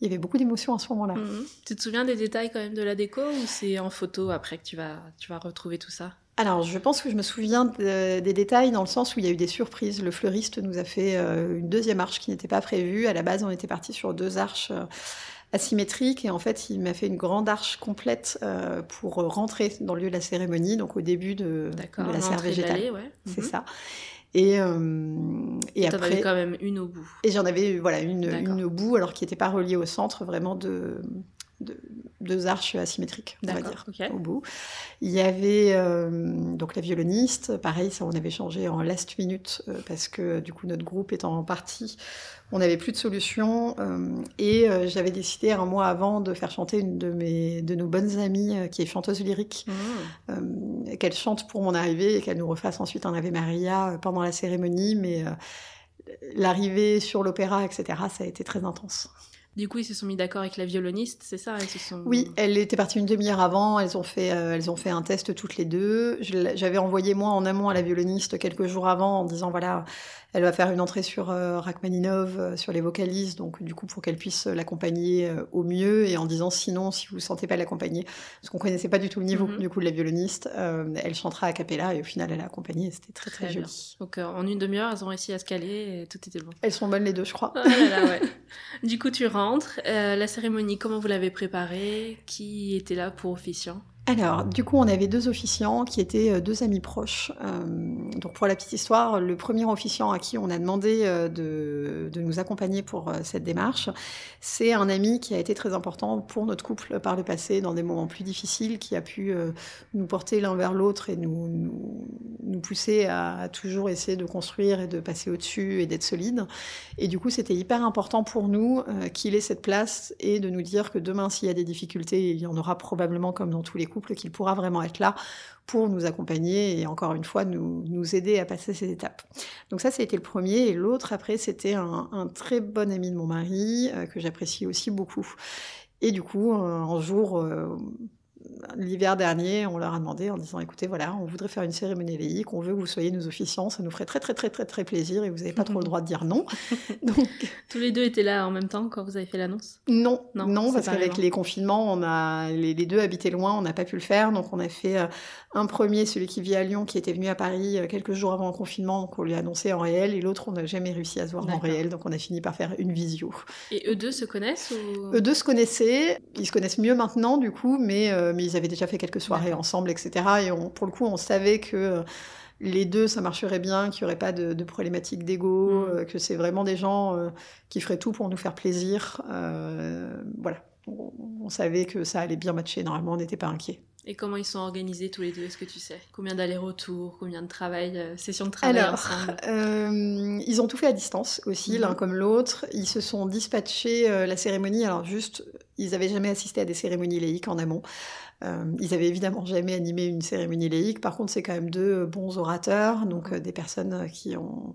il y avait beaucoup d'émotions à ce moment-là. Mhm. Tu te souviens des détails quand même de la déco ou c'est en photo après que tu vas, tu vas retrouver tout ça? Alors, je pense que je me souviens de- des détails dans le sens où il y a eu des surprises. Le fleuriste nous a fait euh, une deuxième arche qui n'était pas prévue. À la base, on était parti sur deux arches euh, asymétriques et en fait, il m'a fait une grande arche complète euh, pour rentrer dans le lieu de la cérémonie, donc au début de, la serre végétale. ouais. C'est Mhm. ça. Et, euh, et T'en avais après, quand même une au bout. et j'en avais voilà une, une au bout, alors qui n'était pas reliée au centre, vraiment de, de- deux arches asymétriques, on va dire, au bout. Il y avait euh, donc la violoniste, pareil, ça on avait changé en last minute euh, parce que du coup notre groupe étant en partie, on n'avait plus de solution euh, et j'avais décidé un mois avant de faire chanter une de mes de nos bonnes amies qui est chanteuse lyrique euh, qu'elle chante pour mon arrivée et qu'elle nous refasse ensuite un Ave Maria pendant la cérémonie, mais l'arrivée sur l'opéra, etc., ça a été très intense. Du coup, ils se sont mis d'accord avec la violoniste, c'est ça se sont... Oui, elle était partie une demi-heure avant, elles ont, fait, euh, elles ont fait un test toutes les deux. J'avais envoyé moi en amont à la violoniste quelques jours avant en disant voilà, elle va faire une entrée sur euh, Rachmaninov, euh, sur les vocalises, donc du coup pour qu'elle puisse l'accompagner euh, au mieux et en disant sinon si vous ne sentez pas l'accompagner, parce qu'on connaissait pas du tout le niveau Mhm. du coup de la violoniste, elle chantera a cappella et au final elle a accompagné et c'était très très, joli. Donc en une demi-heure, elles ont réussi à se caler et tout était bon. Elles sont bonnes les deux je crois. Là là, ouais. Du coup, tu rentres. La cérémonie, comment vous l'avez préparée? Qui était là pour officiant? Alors, du coup, on avait deux officiants qui étaient euh, deux amis proches. Euh, donc, pour la petite histoire, le premier officiant à qui on a demandé euh, de, nous accompagner pour cette démarche, c'est un ami qui a été très important pour notre couple par le passé, dans des moments plus difficiles, qui a pu nous porter l'un vers l'autre et nous, nous, pousser à, toujours essayer de construire et de passer au-dessus et d'être solide. Et du coup, c'était hyper important pour nous qu'il ait cette place et de nous dire que demain, s'il y a des difficultés, il y en aura probablement comme dans tous les couples qu'il pourra vraiment être là pour nous accompagner et encore une fois nous, aider à passer ces étapes. Donc ça, c'était le premier. Et l'autre, après, c'était un, très bon ami de mon mari euh, que j'apprécie aussi beaucoup. Et du coup, un jour, euh, l'hiver dernier, on leur a demandé en disant écoutez, voilà, on voudrait faire une cérémonie laïque, on veut que vous soyez nos officiants, ça nous ferait très très très très très plaisir et vous n'avez pas trop le droit de dire non. Donc tous les deux étaient là en même temps quand vous avez fait l'annonce? Non, non, non parce qu'avec les confinements, on a les, deux habitaient loin, on n'a pas pu le faire, donc on a fait euh, un premier, celui qui vit à Lyon, qui était venu à Paris euh, quelques jours avant le confinement, donc on lui a annoncé en réel, et l'autre on n'a jamais réussi à se voir en réel, donc on a fini par faire une visio. Et eux deux se connaissent ou... Eux deux se connaissaient, ils se connaissent mieux maintenant du coup, mais euh, mais ils avaient déjà fait quelques soirées ensemble, etc. Et on, pour le coup, on savait que euh, les deux, ça marcherait bien, qu'il n'y aurait pas de, de problématique d'ego, mm. euh, que c'est vraiment des gens euh, qui feraient tout pour nous faire plaisir. voilà, on, on, savait que ça allait bien matcher. Normalement, on n'était pas inquiet. Et comment ils sont organisés tous les deux Est-ce que tu sais? Combien d'allers-retours Combien de travail Sessions de travail Alors, ensemble? Ils ont tout fait à distance aussi, mm -hmm. l'un comme l'autre. Ils se sont dispatchés la cérémonie. Alors juste, ils n'avaient jamais assisté à des cérémonies laïques en amont. Euh, ils avaient évidemment jamais animé une cérémonie laïque. Par contre, c'est quand même deux bons orateurs, donc euh, des personnes qui ont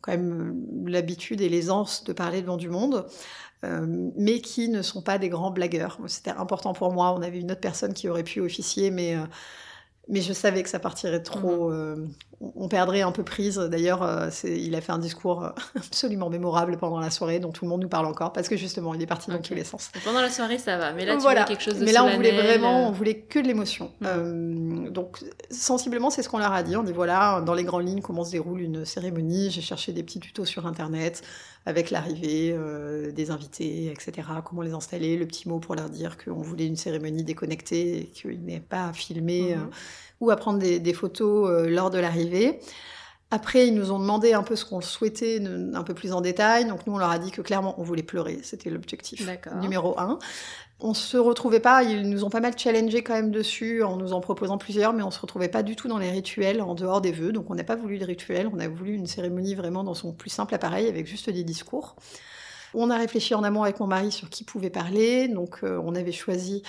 quand même l'habitude et l'aisance de parler devant du monde. Euh, mais qui ne sont pas des grands blagueurs. C'était important pour moi. On avait une autre personne qui aurait pu officier, mais euh, mais je savais que ça partirait trop. Euh, on perdrait un peu prise. D'ailleurs, euh, il a fait un discours euh, absolument mémorable pendant la soirée, dont tout le monde nous parle encore, parce que justement, il est parti dans tous les sens. Et pendant la soirée, ça va. Mais là, tu voilà. quelque chose de Mais là, on voulait vraiment, on voulait que de l'émotion. Mmh. Euh, donc, sensiblement, c'est ce qu'on leur a dit. On dit voilà, dans les grandes lignes, comment se déroule une cérémonie. J'ai cherché des petits tutos sur Internet avec l'arrivée euh, des invités, etc. Comment les installer, le petit mot pour leur dire qu'on voulait une cérémonie déconnectée et qu'il n'est pas à filmer mmh. euh, ou à prendre des, des photos euh, lors de l'arrivée. Après, ils nous ont demandé un peu ce qu'on souhaitait un peu plus en détail. Donc nous, on leur a dit que clairement, on voulait pleurer. C'était l'objectif numéro un. On se retrouvait pas, ils nous ont pas mal challengé quand même dessus en nous en proposant plusieurs, mais on se retrouvait pas du tout dans les rituels en dehors des vœux. Donc on n'a pas voulu de rituel, on a voulu une cérémonie vraiment dans son plus simple appareil avec juste des discours. On a réfléchi en amont avec mon mari sur qui pouvait parler. Donc euh, on avait choisi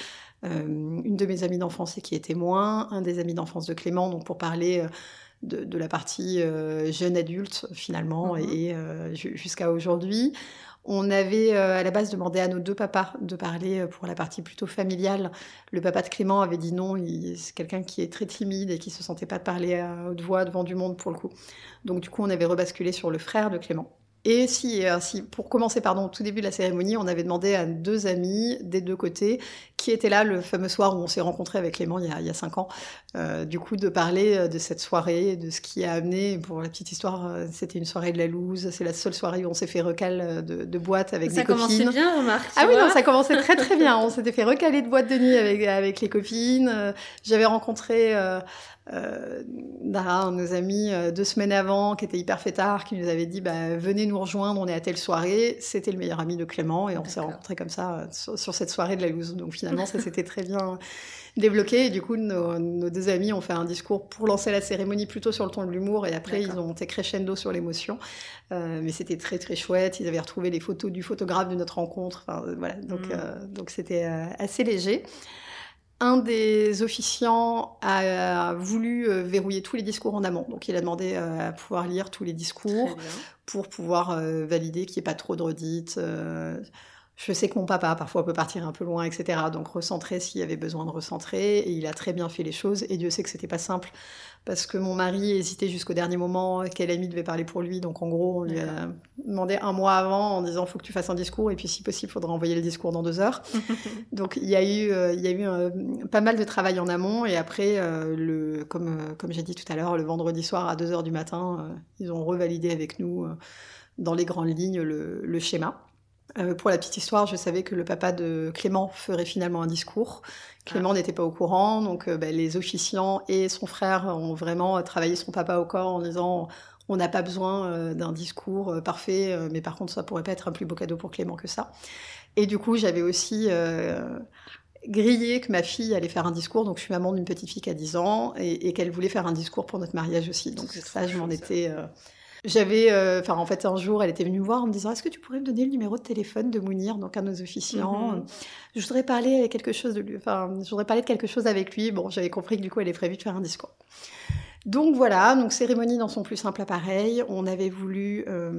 euh, une de mes amies d'enfance et qui est témoin, un des amis d'enfance de Clément, donc pour parler euh, de, de, la partie jeune adulte finalement mm -hmm. et jusqu'à aujourd'hui. On avait euh, à la base demandé à nos deux papas de parler pour la partie plutôt familiale. Le papa de Clément avait dit non, c'est quelqu'un qui est très timide et qui se sentait pas de parler à haute voix devant du monde pour le coup. Donc du coup, on avait rebasculé sur le frère de Clément. Et si, euh, si, pour commencer, pardon, au tout début de la cérémonie, on avait demandé à deux amis des deux côtés qui étaient là le fameux soir où on s'est rencontré avec Clément il y, a, il y a cinq ans, euh, du coup de parler euh, de cette soirée, de ce qui a amené, pour la petite histoire, euh, c'était une soirée de la loose, c'est la seule soirée où on s'est fait recal de, de boîte avec ça des copines. Ça commençait bien, remarque. Ah oui, non, ça commençait très très bien. On s'était fait recaler de boîte de nuit avec, avec les copines. J'avais rencontré euh, Dara, un de nos amis, euh, deux semaines avant, qui était hyper fêtard, qui nous avait dit bah, venez nous rejoindre, on est à telle soirée. C'était le meilleur ami de Clément et on s'est rencontrés comme ça euh, sur, sur, cette soirée de la loose. Donc finalement, ça s'était très bien débloqué. Et du coup, nos, nos, deux amis ont fait un discours pour lancer la cérémonie plutôt sur le ton de l'humour et après ils ont monté crescendo sur l'émotion. Euh, mais c'était très très chouette. Ils avaient retrouvé les photos du photographe de notre rencontre. Enfin, voilà, donc mm. euh, donc c'était assez léger un des officiants a voulu euh, verrouiller tous les discours en amont. Donc il a demandé euh, à pouvoir lire tous les discours pour pouvoir euh, valider qu'il n'y ait pas trop de redites. Je sais que mon papa, parfois, peut partir un peu loin, etc. Donc, recentrer s'il y avait besoin de recentrer. Et il a très bien fait les choses. Et Dieu sait que c'était pas simple. Parce que mon mari hésitait jusqu'au dernier moment quel ami devait parler pour lui. Donc, en gros, on lui a demandé un mois avant en disant faut que tu fasses un discours. Et puis, si possible, il faudra envoyer le discours dans deux heures. Donc, il y a eu, euh, il y a eu euh, pas mal de travail en amont. Et après, euh, le, comme, comme j'ai dit tout à l'heure, le vendredi soir à 2 heures du matin, ils ont revalidé avec nous dans les grandes lignes le, le schéma. Euh, pour la petite histoire, je savais que le papa de Clément ferait finalement un discours. Clément ah. n'était pas au courant, donc euh, bah, les officiants et son frère ont vraiment travaillé son papa au corps en disant on n'a pas besoin euh, d'un discours parfait, mais par contre ça pourrait pas être un plus beau cadeau pour Clément que ça. Et du coup, j'avais aussi grillé que ma fille allait faire un discours, donc je suis maman d'une petite fille qui a 10 ans, et, et qu'elle voulait faire un discours pour notre mariage aussi. Donc ça, je m'en étais J'avais, euh, enfin en fait un jour, elle était venue me voir en me disant est-ce que tu pourrais me donner le numéro de téléphone de Mounir, donc un de nos officiants. Mhm. Je voudrais parler quelque chose de lui, enfin je voudrais parler de quelque chose avec lui. Bon, j'avais compris que du coup elle est prévue de faire un discours. Donc voilà, donc cérémonie dans son plus simple appareil. On avait voulu, euh,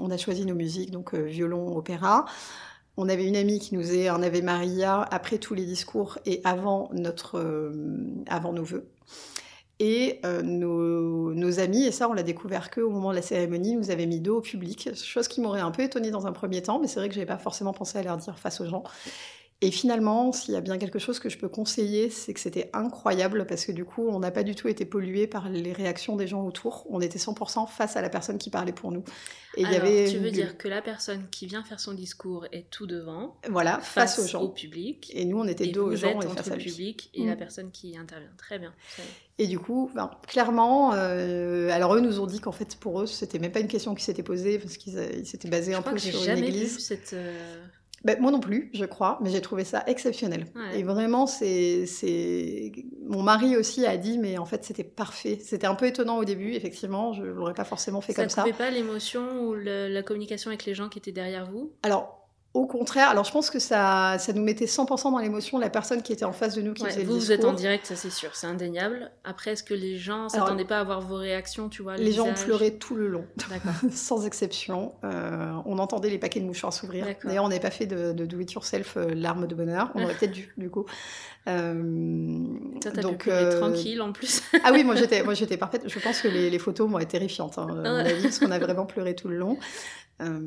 on a choisi nos musiques, donc euh, violon, opéra. On avait une amie qui nous est en Ave Maria après tous les discours et avant notre, euh, avant nos vœux. Et euh, nos, amis, et ça on l'a découvert que au moment de la cérémonie, nous avaient mis dos au public, chose qui m'aurait un peu étonnée dans un premier temps, mais c'est vrai que j'avais pas forcément pensé à leur dire face aux gens. Et finalement, s'il y a bien quelque chose que je peux conseiller, c'est que c'était incroyable parce que du coup, on n'a pas du tout été pollué par les réactions des gens autour. On était 100% face à la personne qui parlait pour nous. Et il y avait tu veux dire que la personne qui vient faire son discours est tout devant, voilà, face, aux gens, au public, et nous on était dos aux gens et face lui. public et Mm. la personne qui intervient. Très bien. Et du coup, ben, clairement, euh, alors eux nous ont dit qu'en fait pour eux c'était même pas une question qui s'était posée parce qu'ils s'étaient basés Je un crois peu sur une église. vu cette. euh, Ben, moi non plus, je crois, mais j'ai trouvé ça exceptionnel. Ouais. Et vraiment, c'est, c'est, mon mari aussi a dit, mais en fait, c'était parfait. C'était un peu étonnant au début, effectivement, je l'aurais pas forcément fait Ça comme ne ça. coupait pas l'émotion ou le- la communication avec les gens qui étaient derrière vous? Alors, au contraire, alors je pense que ça, ça nous mettait 100% dans l'émotion la personne qui était en face de nous qui Ouais, faisait Vous, le vous êtes discours. en direct, ça c'est sûr, c'est indéniable. Après, est-ce que les gens s'attendaient pas à voir vos réactions, tu vois le Les gens ont pleuré tout le long, D'accord. sans exception. Euh, on entendait les paquets de mouchoirs s'ouvrir. D'accord. D'ailleurs, on n'avait pas fait de, de do it yourself euh, l'arme de bonheur. On aurait peut-être dû, du coup. Euh, Toi, donc, euh, tranquille en plus. Ah oui, moi j'étais, moi j'étais parfaite. Je pense que les, les photos m'ont été terrifiantes, hein, à mon Ouais. avis, parce qu'on a vraiment pleuré tout le long. Euh,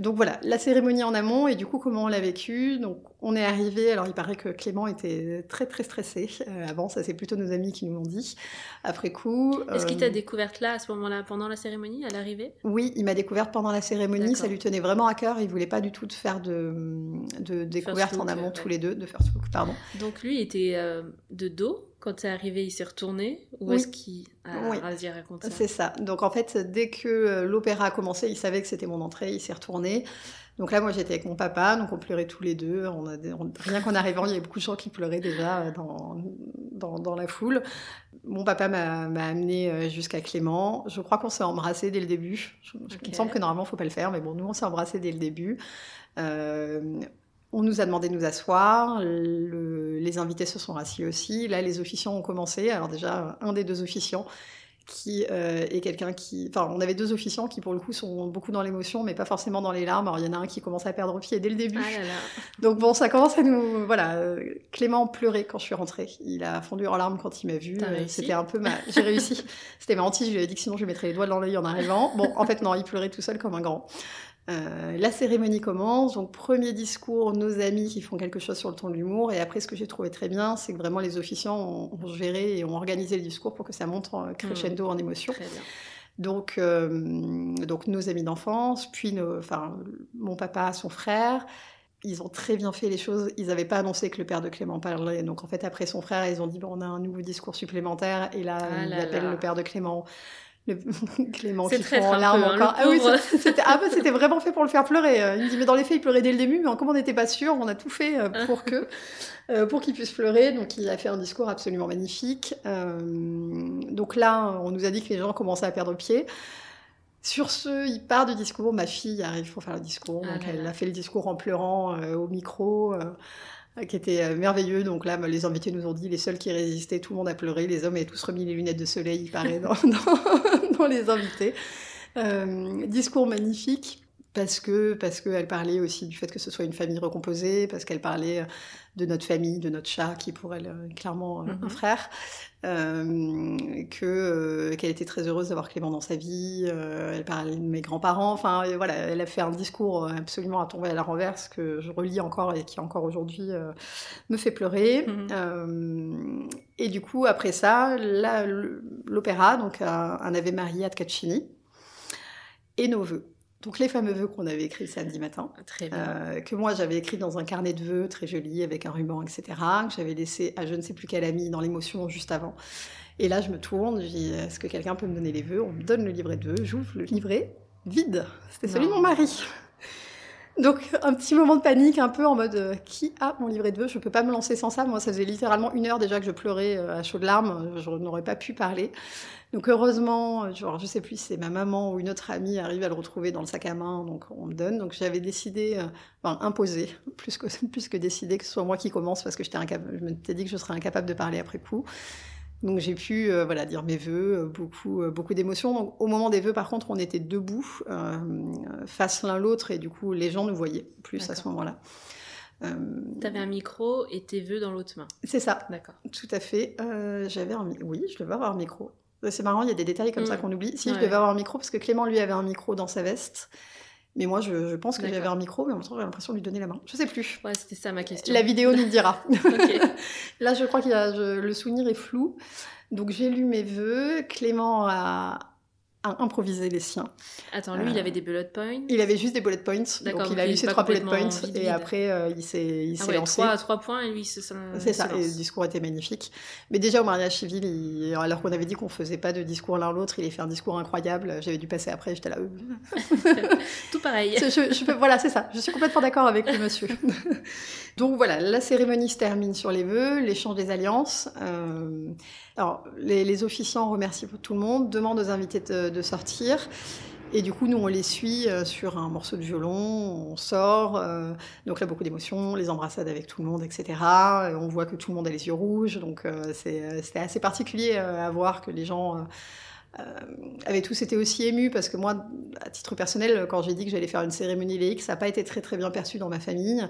donc voilà, la cérémonie en amont et du coup comment on l'a vécu. Donc on est arrivé. Alors il paraît que Clément était très très stressé. Euh, avant, ça c'est plutôt nos amis qui nous l'ont dit. Après coup, Est-ce qu'il euh, t'a découverte là, à ce moment-là, pendant la cérémonie, à l'arrivée? Oui, il m'a découverte pendant la cérémonie. Ça lui tenait vraiment à cœur. Il voulait pas du tout de faire de, de découverte en amont ouais. tous les deux, de first look, pardon. Donc lui était euh, de dos. Quand t'es arrivé, il s'est retourné Ou Oui. est-ce qu'il... Ah, Oui. Vas-y, raconte ça? C'est ça. Donc en fait, dès que euh, l'opéra a commencé, il savait que c'était mon entrée, il s'est retourné. Donc là, moi, j'étais avec mon papa, donc on pleurait tous les deux. On a des- on- Rien qu'en arrivant, il y avait beaucoup de gens qui pleuraient déjà euh, dans, dans, dans la foule. Mon papa m'a m'a amené euh, jusqu'à Clément. Je crois qu'on s'est embrassés dès le début. Je- Il me semble que normalement, il faut pas le faire, mais bon, nous, on s'est embrassés dès le début. Euh, on nous a demandé de nous asseoir, le- les invités se sont assis aussi. Là, les officiants ont commencé. Alors déjà, un des deux officiants qui euh, est quelqu'un qui... Enfin, on avait deux officiants qui, pour le coup, sont beaucoup dans l'émotion, mais pas forcément dans les larmes. Alors, il y en a un qui commence à perdre pied dès le début. Ah là là. Donc bon, ça commence à nous... Voilà, euh, Clément pleurait quand je suis rentrée. Il a fondu en larmes quand il m'a vue. Euh, C'était un peu ma... J'ai réussi. C'était ma hantise, je lui ai dit que sinon je lui mettrais les doigts dans l'œil en arrivant. Bon, en fait, non, il pleurait tout seul comme un grand. Euh, la cérémonie commence, donc premier discours, nos amis qui font quelque chose sur le ton de l'humour, et après ce que j'ai trouvé très bien, c'est que vraiment les officiants ont, ont géré et ont organisé le discours pour que ça monte en crescendo en émotion. Très bien. Donc, euh, donc nos amis d'enfance, puis nos, enfin, mon papa, son frère, ils ont très bien fait les choses. Ils n'avaient pas annoncé que le père de Clément parlait. Donc en fait, après son frère, ils ont dit bon, on a un nouveau discours supplémentaire. Et là, Ah ils là appellent là. le père de Clément. Le... Clément qui fond en larmes hein, encore. ah oui, c'était ah, bah, c'était vraiment fait pour le faire pleurer. Euh, Il me dit mais dans les faits, il pleurait dès le début, mais comme on n'était pas sûr, on a tout fait euh, pour que euh, pour qu'il puisse pleurer. Donc il a fait un discours absolument magnifique. Euh, donc là, on nous a dit que les gens commençaient à perdre pied. Sur ce, il part du discours. Ma fille arrive pour faire le discours. Ah donc là elle là. a fait le discours en pleurant euh, au micro, euh, qui était euh, merveilleux. Donc là, les invités nous ont dit les seuls qui résistaient, tout le monde a pleuré. Les hommes avaient tous remis les lunettes de soleil, il paraît, dans les invités. Euh, discours magnifique. Parce que parce qu'elle parlait aussi du fait que ce soit une famille recomposée, parce qu'elle parlait euh, de notre famille, de notre chat, qui pour elle euh, est clairement euh, un Mhm. frère, euh, que euh, qu'elle était très heureuse d'avoir Clément dans sa vie. euh, elle parlait de mes grands-parents. Enfin voilà, elle a fait un discours absolument à tomber à la renverse que je relis encore et qui encore aujourd'hui me fait pleurer. Mhm. Et du coup après ça, l'opéra, donc un, un Ave Maria de Caccini et nos vœux. Donc les fameux vœux qu'on avait écrits samedi matin, Très bien. euh, que moi j'avais écrit dans un carnet de vœux très joli avec un ruban, etc., que j'avais laissé à je ne sais plus quel ami dans l'émotion juste avant. Et là je me tourne, je dis est-ce que quelqu'un peut me donner les vœux? On me donne le livret de vœux, j'ouvre le livret vide. C'était celui de mon mari. Donc un petit moment de panique, un peu en mode euh, qui a mon livret de vœux? Je peux pas me lancer sans ça. Moi, ça faisait littéralement une heure déjà que je pleurais euh, à chaudes larmes. Je n'aurais pas pu parler. Donc heureusement, euh, genre je sais plus c'est ma maman ou une autre amie arrive à le retrouver dans le sac à main, donc on me donne. Donc j'avais décidé, enfin imposé, plus que plus que décidé que ce soit moi qui commence parce que j'étais incapable. Je m'étais dit que je serais incapable de parler après coup. Donc j'ai pu euh, voilà dire mes vœux, euh, beaucoup euh, beaucoup d'émotions. Donc au moment des vœux, par contre, on était debout, face l'un l'autre, et du coup les gens nous voyaient plus à ce moment-là. Tu avais un micro et tes vœux dans l'autre main. C'est ça. D'accord. Tout à fait. J'avais un oui, je devais avoir un micro. C'est marrant, il y a des détails comme ça mm. qu'on oublie. Si je devais avoir un micro, parce que Clément lui avait un micro dans sa veste. Mais moi, je, pense que j'avais un micro, mais en même temps, j'ai l'impression de lui donner la main. Je sais plus. Ouais, c'était ça ma question. La vidéo nous le dira. Là, je crois que le souvenir est flou. Donc, j'ai lu mes vœux. Clément a, à improviser les siens. Attends, lui, il euh, avait des bullet points Il avait juste des bullet points. Donc, il a eu ses trois bullet points. Et après, euh, il s'est il ah ouais, lancé. Trois, trois points et lui, c'est ça. C'est ça. Et le discours était magnifique. Mais déjà, au mariage civil, il... alors qu'on avait dit qu'on faisait pas de discours l'un l'autre, il a fait un discours incroyable. J'avais dû passer après, j'étais là. Euh. Tout pareil. Je, Voilà, c'est ça. Je suis complètement d'accord avec le monsieur. donc voilà, la cérémonie se termine sur les vœux, l'échange des alliances. Alors, les, les, officiants remercient tout le monde, demandent aux invités de, sortir. Et du coup, nous, on les suit euh, sur un morceau de violon, on sort. Euh, donc là, beaucoup d'émotions, les embrassades avec tout le monde, etc. on voit que tout le monde a les yeux rouges. Donc euh, c'était assez particulier à voir que les gens avaient tous été aussi émus. Parce que moi, à titre personnel, quand j'ai dit que j'allais faire une cérémonie laïque, ça n'a pas été très très bien perçu dans ma famille.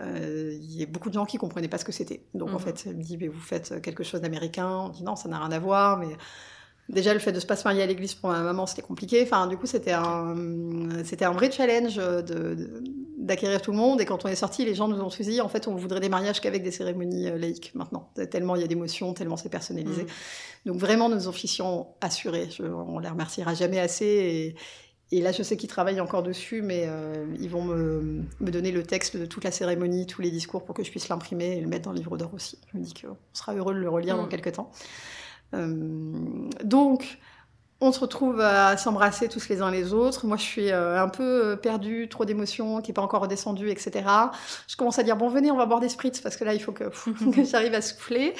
Euh, il y a beaucoup de gens qui comprenaient pas ce que c'était. Donc en mhm. fait, elle me dit, mais vous faites quelque chose d'américain. On dit non, ça n'a rien à voir. Mais déjà, le fait de se passer marier à l'église pour ma maman, c'était compliqué. Enfin, du coup, c'était un, c'était un vrai challenge de, d'acquérir tout le monde. Et quand on est sorti, les gens nous ont dit, en fait, on voudrait des mariages qu'avec des cérémonies euh, laïques maintenant. Tellement il y a d'émotions, tellement c'est personnalisé. Mhm. Donc vraiment, nos officiants assurés. on les remerciera jamais assez. Et, et là, je sais qu'ils travaillent encore dessus, mais euh, ils vont me, donner le texte de toute la cérémonie, tous les discours pour que je puisse l'imprimer et le mettre dans le livre d'or aussi. Je me dis qu'on sera heureux de le relire dans mm. quelques temps. Euh, donc, on se retrouve à s'embrasser tous les uns les autres. Moi, je suis euh, un peu perdue, trop d'émotions, qui n'est pas encore redescendue, etc. Je commence à dire, bon, venez, on va boire des spritz, parce que là, il faut que, j'arrive à souffler.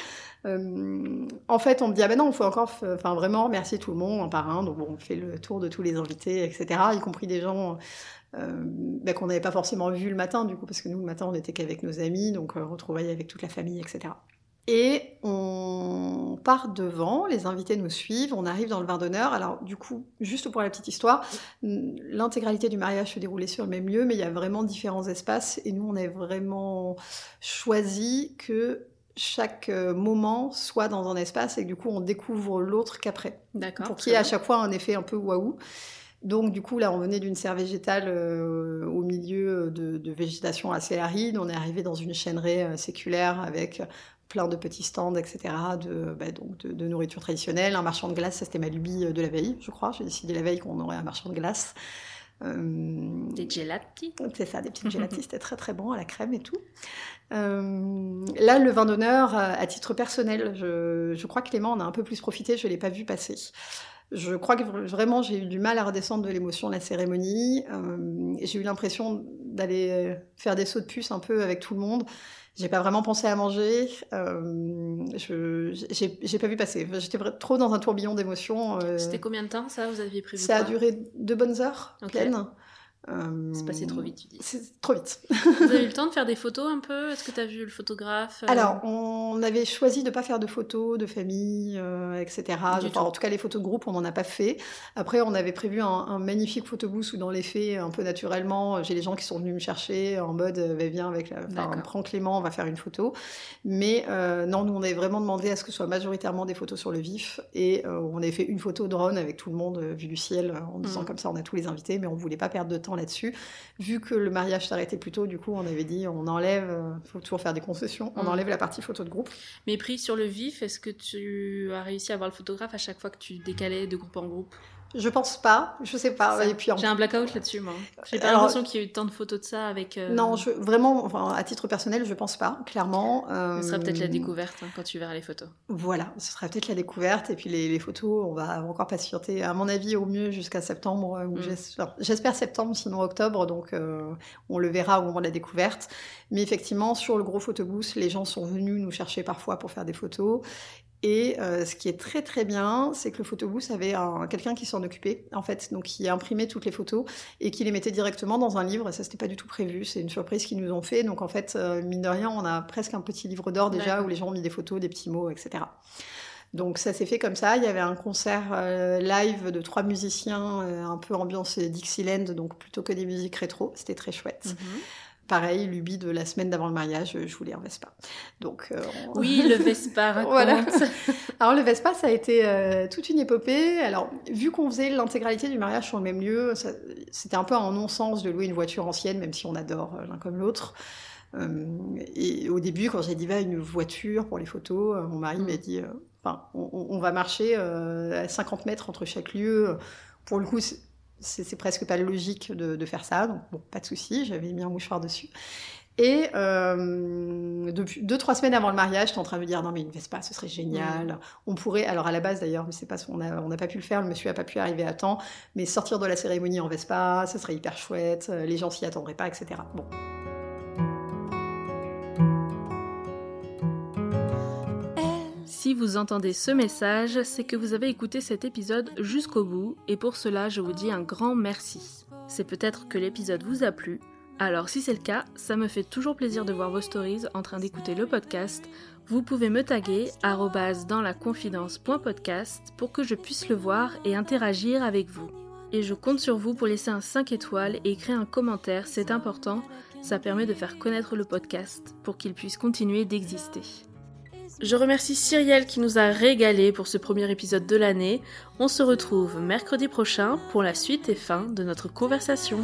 Euh, en fait, on me dit, ah ben non, il faut encore enfin, vraiment remercier tout le monde un par un. Donc, bon, on fait le tour de tous les invités, etc., y compris des gens euh, ben, qu'on n'avait pas forcément vus le matin, du coup, parce que nous, le matin, on n'était qu'avec nos amis, donc euh, retrouvailles avec toute la famille, etc. Et on part devant, les invités nous suivent, on arrive dans le vin d'honneur. Alors du coup, juste pour la petite histoire, l'intégralité du mariage se déroulait sur le même lieu, mais il y a vraiment différents espaces. Et nous, on a vraiment choisi que chaque euh, moment soit dans un espace et que du coup on découvre l'autre qu'après. D'accord. Pour qu'il y ait à chaque fois un effet un peu waouh. Donc du coup là on venait d'une serre végétale euh, au milieu de, végétation assez aride. On est arrivé dans une chaînerie euh, séculaire avec plein de petits stands, etc. De, bah, donc de, nourriture traditionnelle. Un marchand de glace, ça c'était ma lubie de la veille, je crois. J'ai décidé la veille qu'on aurait un marchand de glace. des gelati C'est ça, des petites gelatis, c'était très très bon à la crème et tout. Euh, là, le vin d'honneur, euh, à titre personnel, je, je, crois que Clément en a un peu plus profité, je ne l'ai pas vu passer. Je crois que vraiment j'ai eu du mal à redescendre de l'émotion de la cérémonie. Euh, j'ai eu l'impression d'aller faire des sauts de puce un peu avec tout le monde. J'ai pas vraiment pensé à manger. Euh, je j'ai pas vu passer. J'étais trop dans un tourbillon d'émotions. C'était combien de temps ça Vous aviez prévu Ça a duré deux bonnes heures pleines. Euh, c'est passé trop vite, tu dis. C'est trop vite. Vous avez eu le temps de faire des photos un peu? Est-ce que tu as vu le photographe euh Alors, on avait choisi de ne pas faire de photos de famille, euh, etc. en tout cas, les photos de groupe, on n'en a pas fait. Après, on avait prévu un, magnifique photobooth où, dans les faits, un peu naturellement, j'ai les gens qui sont venus me chercher en mode viens avec la. Enfin, prends Clément, on va faire une photo. Mais non, nous, on avait vraiment demandé à ce que ce soit majoritairement des photos sur le vif. Et on avait fait une photo drone avec tout le monde vu du ciel en disant mmh. comme ça, on a tous les invités, mais on voulait pas perdre de temps là-dessus. Vu que le mariage s'arrêtait plus tôt, du coup, on avait dit on enlève, il euh, faut toujours faire des concessions, on mm. enlève la partie photo de groupe. Mais pris sur le vif, est-ce que tu as réussi à voir le photographe à chaque fois que tu décalais de groupe en groupe? Je pense pas, je sais pas. Et puis J'ai un blackout là-dessus, moi. J'ai pas l'impression qu'il y ait eu tant de photos de ça avec. Euh, non, je... vraiment, enfin, à titre personnel, je pense pas, clairement. Ce sera peut-être la découverte hein, quand tu verras les photos. Voilà, ce sera peut-être la découverte. Et puis les, les, photos, on va encore patienter, à mon avis, au mieux jusqu'à septembre. Ou mm. J'espère septembre, sinon octobre. Donc on le verra au moment de la découverte. Mais effectivement, sur le gros photobooth, les gens sont venus nous chercher parfois pour faire des photos. Et euh, ce qui est très très bien, c'est que le photobooth avait quelqu'un qui s'en occupait, en fait, donc qui imprimait toutes les photos et qui les mettait directement dans un livre. Et ça, c'était pas du tout prévu. C'est une surprise qu'ils nous ont fait. Donc en fait, euh, mine de rien, on a presque un petit livre d'or déjà où les gens ont mis des photos, des petits mots, etc. Donc ça s'est fait comme ça. Il y avait un concert euh, live de trois musiciens, un peu ambiance Dixieland, donc plutôt que des musiques rétro. C'était très chouette. Mhm. Pareil, lubie de la semaine d'avant le mariage, je voulais un Vespa. Donc, euh, Oui, le Vespa, raconte. voilà. Alors le Vespa, ça a été euh, toute une épopée. Alors, vu qu'on faisait l'intégralité du mariage sur le même lieu, c'était un peu un non-sens de louer une voiture ancienne, même si on adore euh, l'un comme l'autre. et au début, quand j'ai dit va une voiture pour les photos, mon mari mm. m'a dit, enfin, on, on, va marcher à 50 mètres entre chaque lieu. Pour le coup, c'est presque pas logique de, faire ça, donc bon, pas de souci, j'avais mis un mouchoir dessus. Et euh, depuis deux trois semaines avant le mariage, j'étais en train de me dire non mais une Vespa, ce serait génial. On pourrait, alors à la base d'ailleurs, mais c'est pas, on n'a on a pas pu le faire, le monsieur a pas pu arriver à temps, mais sortir de la cérémonie en Vespa, ce serait hyper chouette. Les gens s'y attendraient pas, etc. Bon. Vous entendez ce message, c'est que vous avez écouté cet épisode jusqu'au bout et pour cela je vous dis un grand merci. C'est peut-être que l'épisode vous a plu, alors si c'est le cas, ça me fait toujours plaisir de voir vos stories en train d'écouter le podcast. Vous pouvez me taguer dans la confidence.podcast pour que je puisse le voir et interagir avec vous. Et je compte sur vous pour laisser un 5 étoiles et écrire un commentaire, c'est important, ça permet de faire connaître le podcast pour qu'il puisse continuer d'exister. Je remercie Cyrielle qui nous a régalé pour ce premier épisode de l'année. On se retrouve mercredi prochain pour la suite et fin de notre conversation.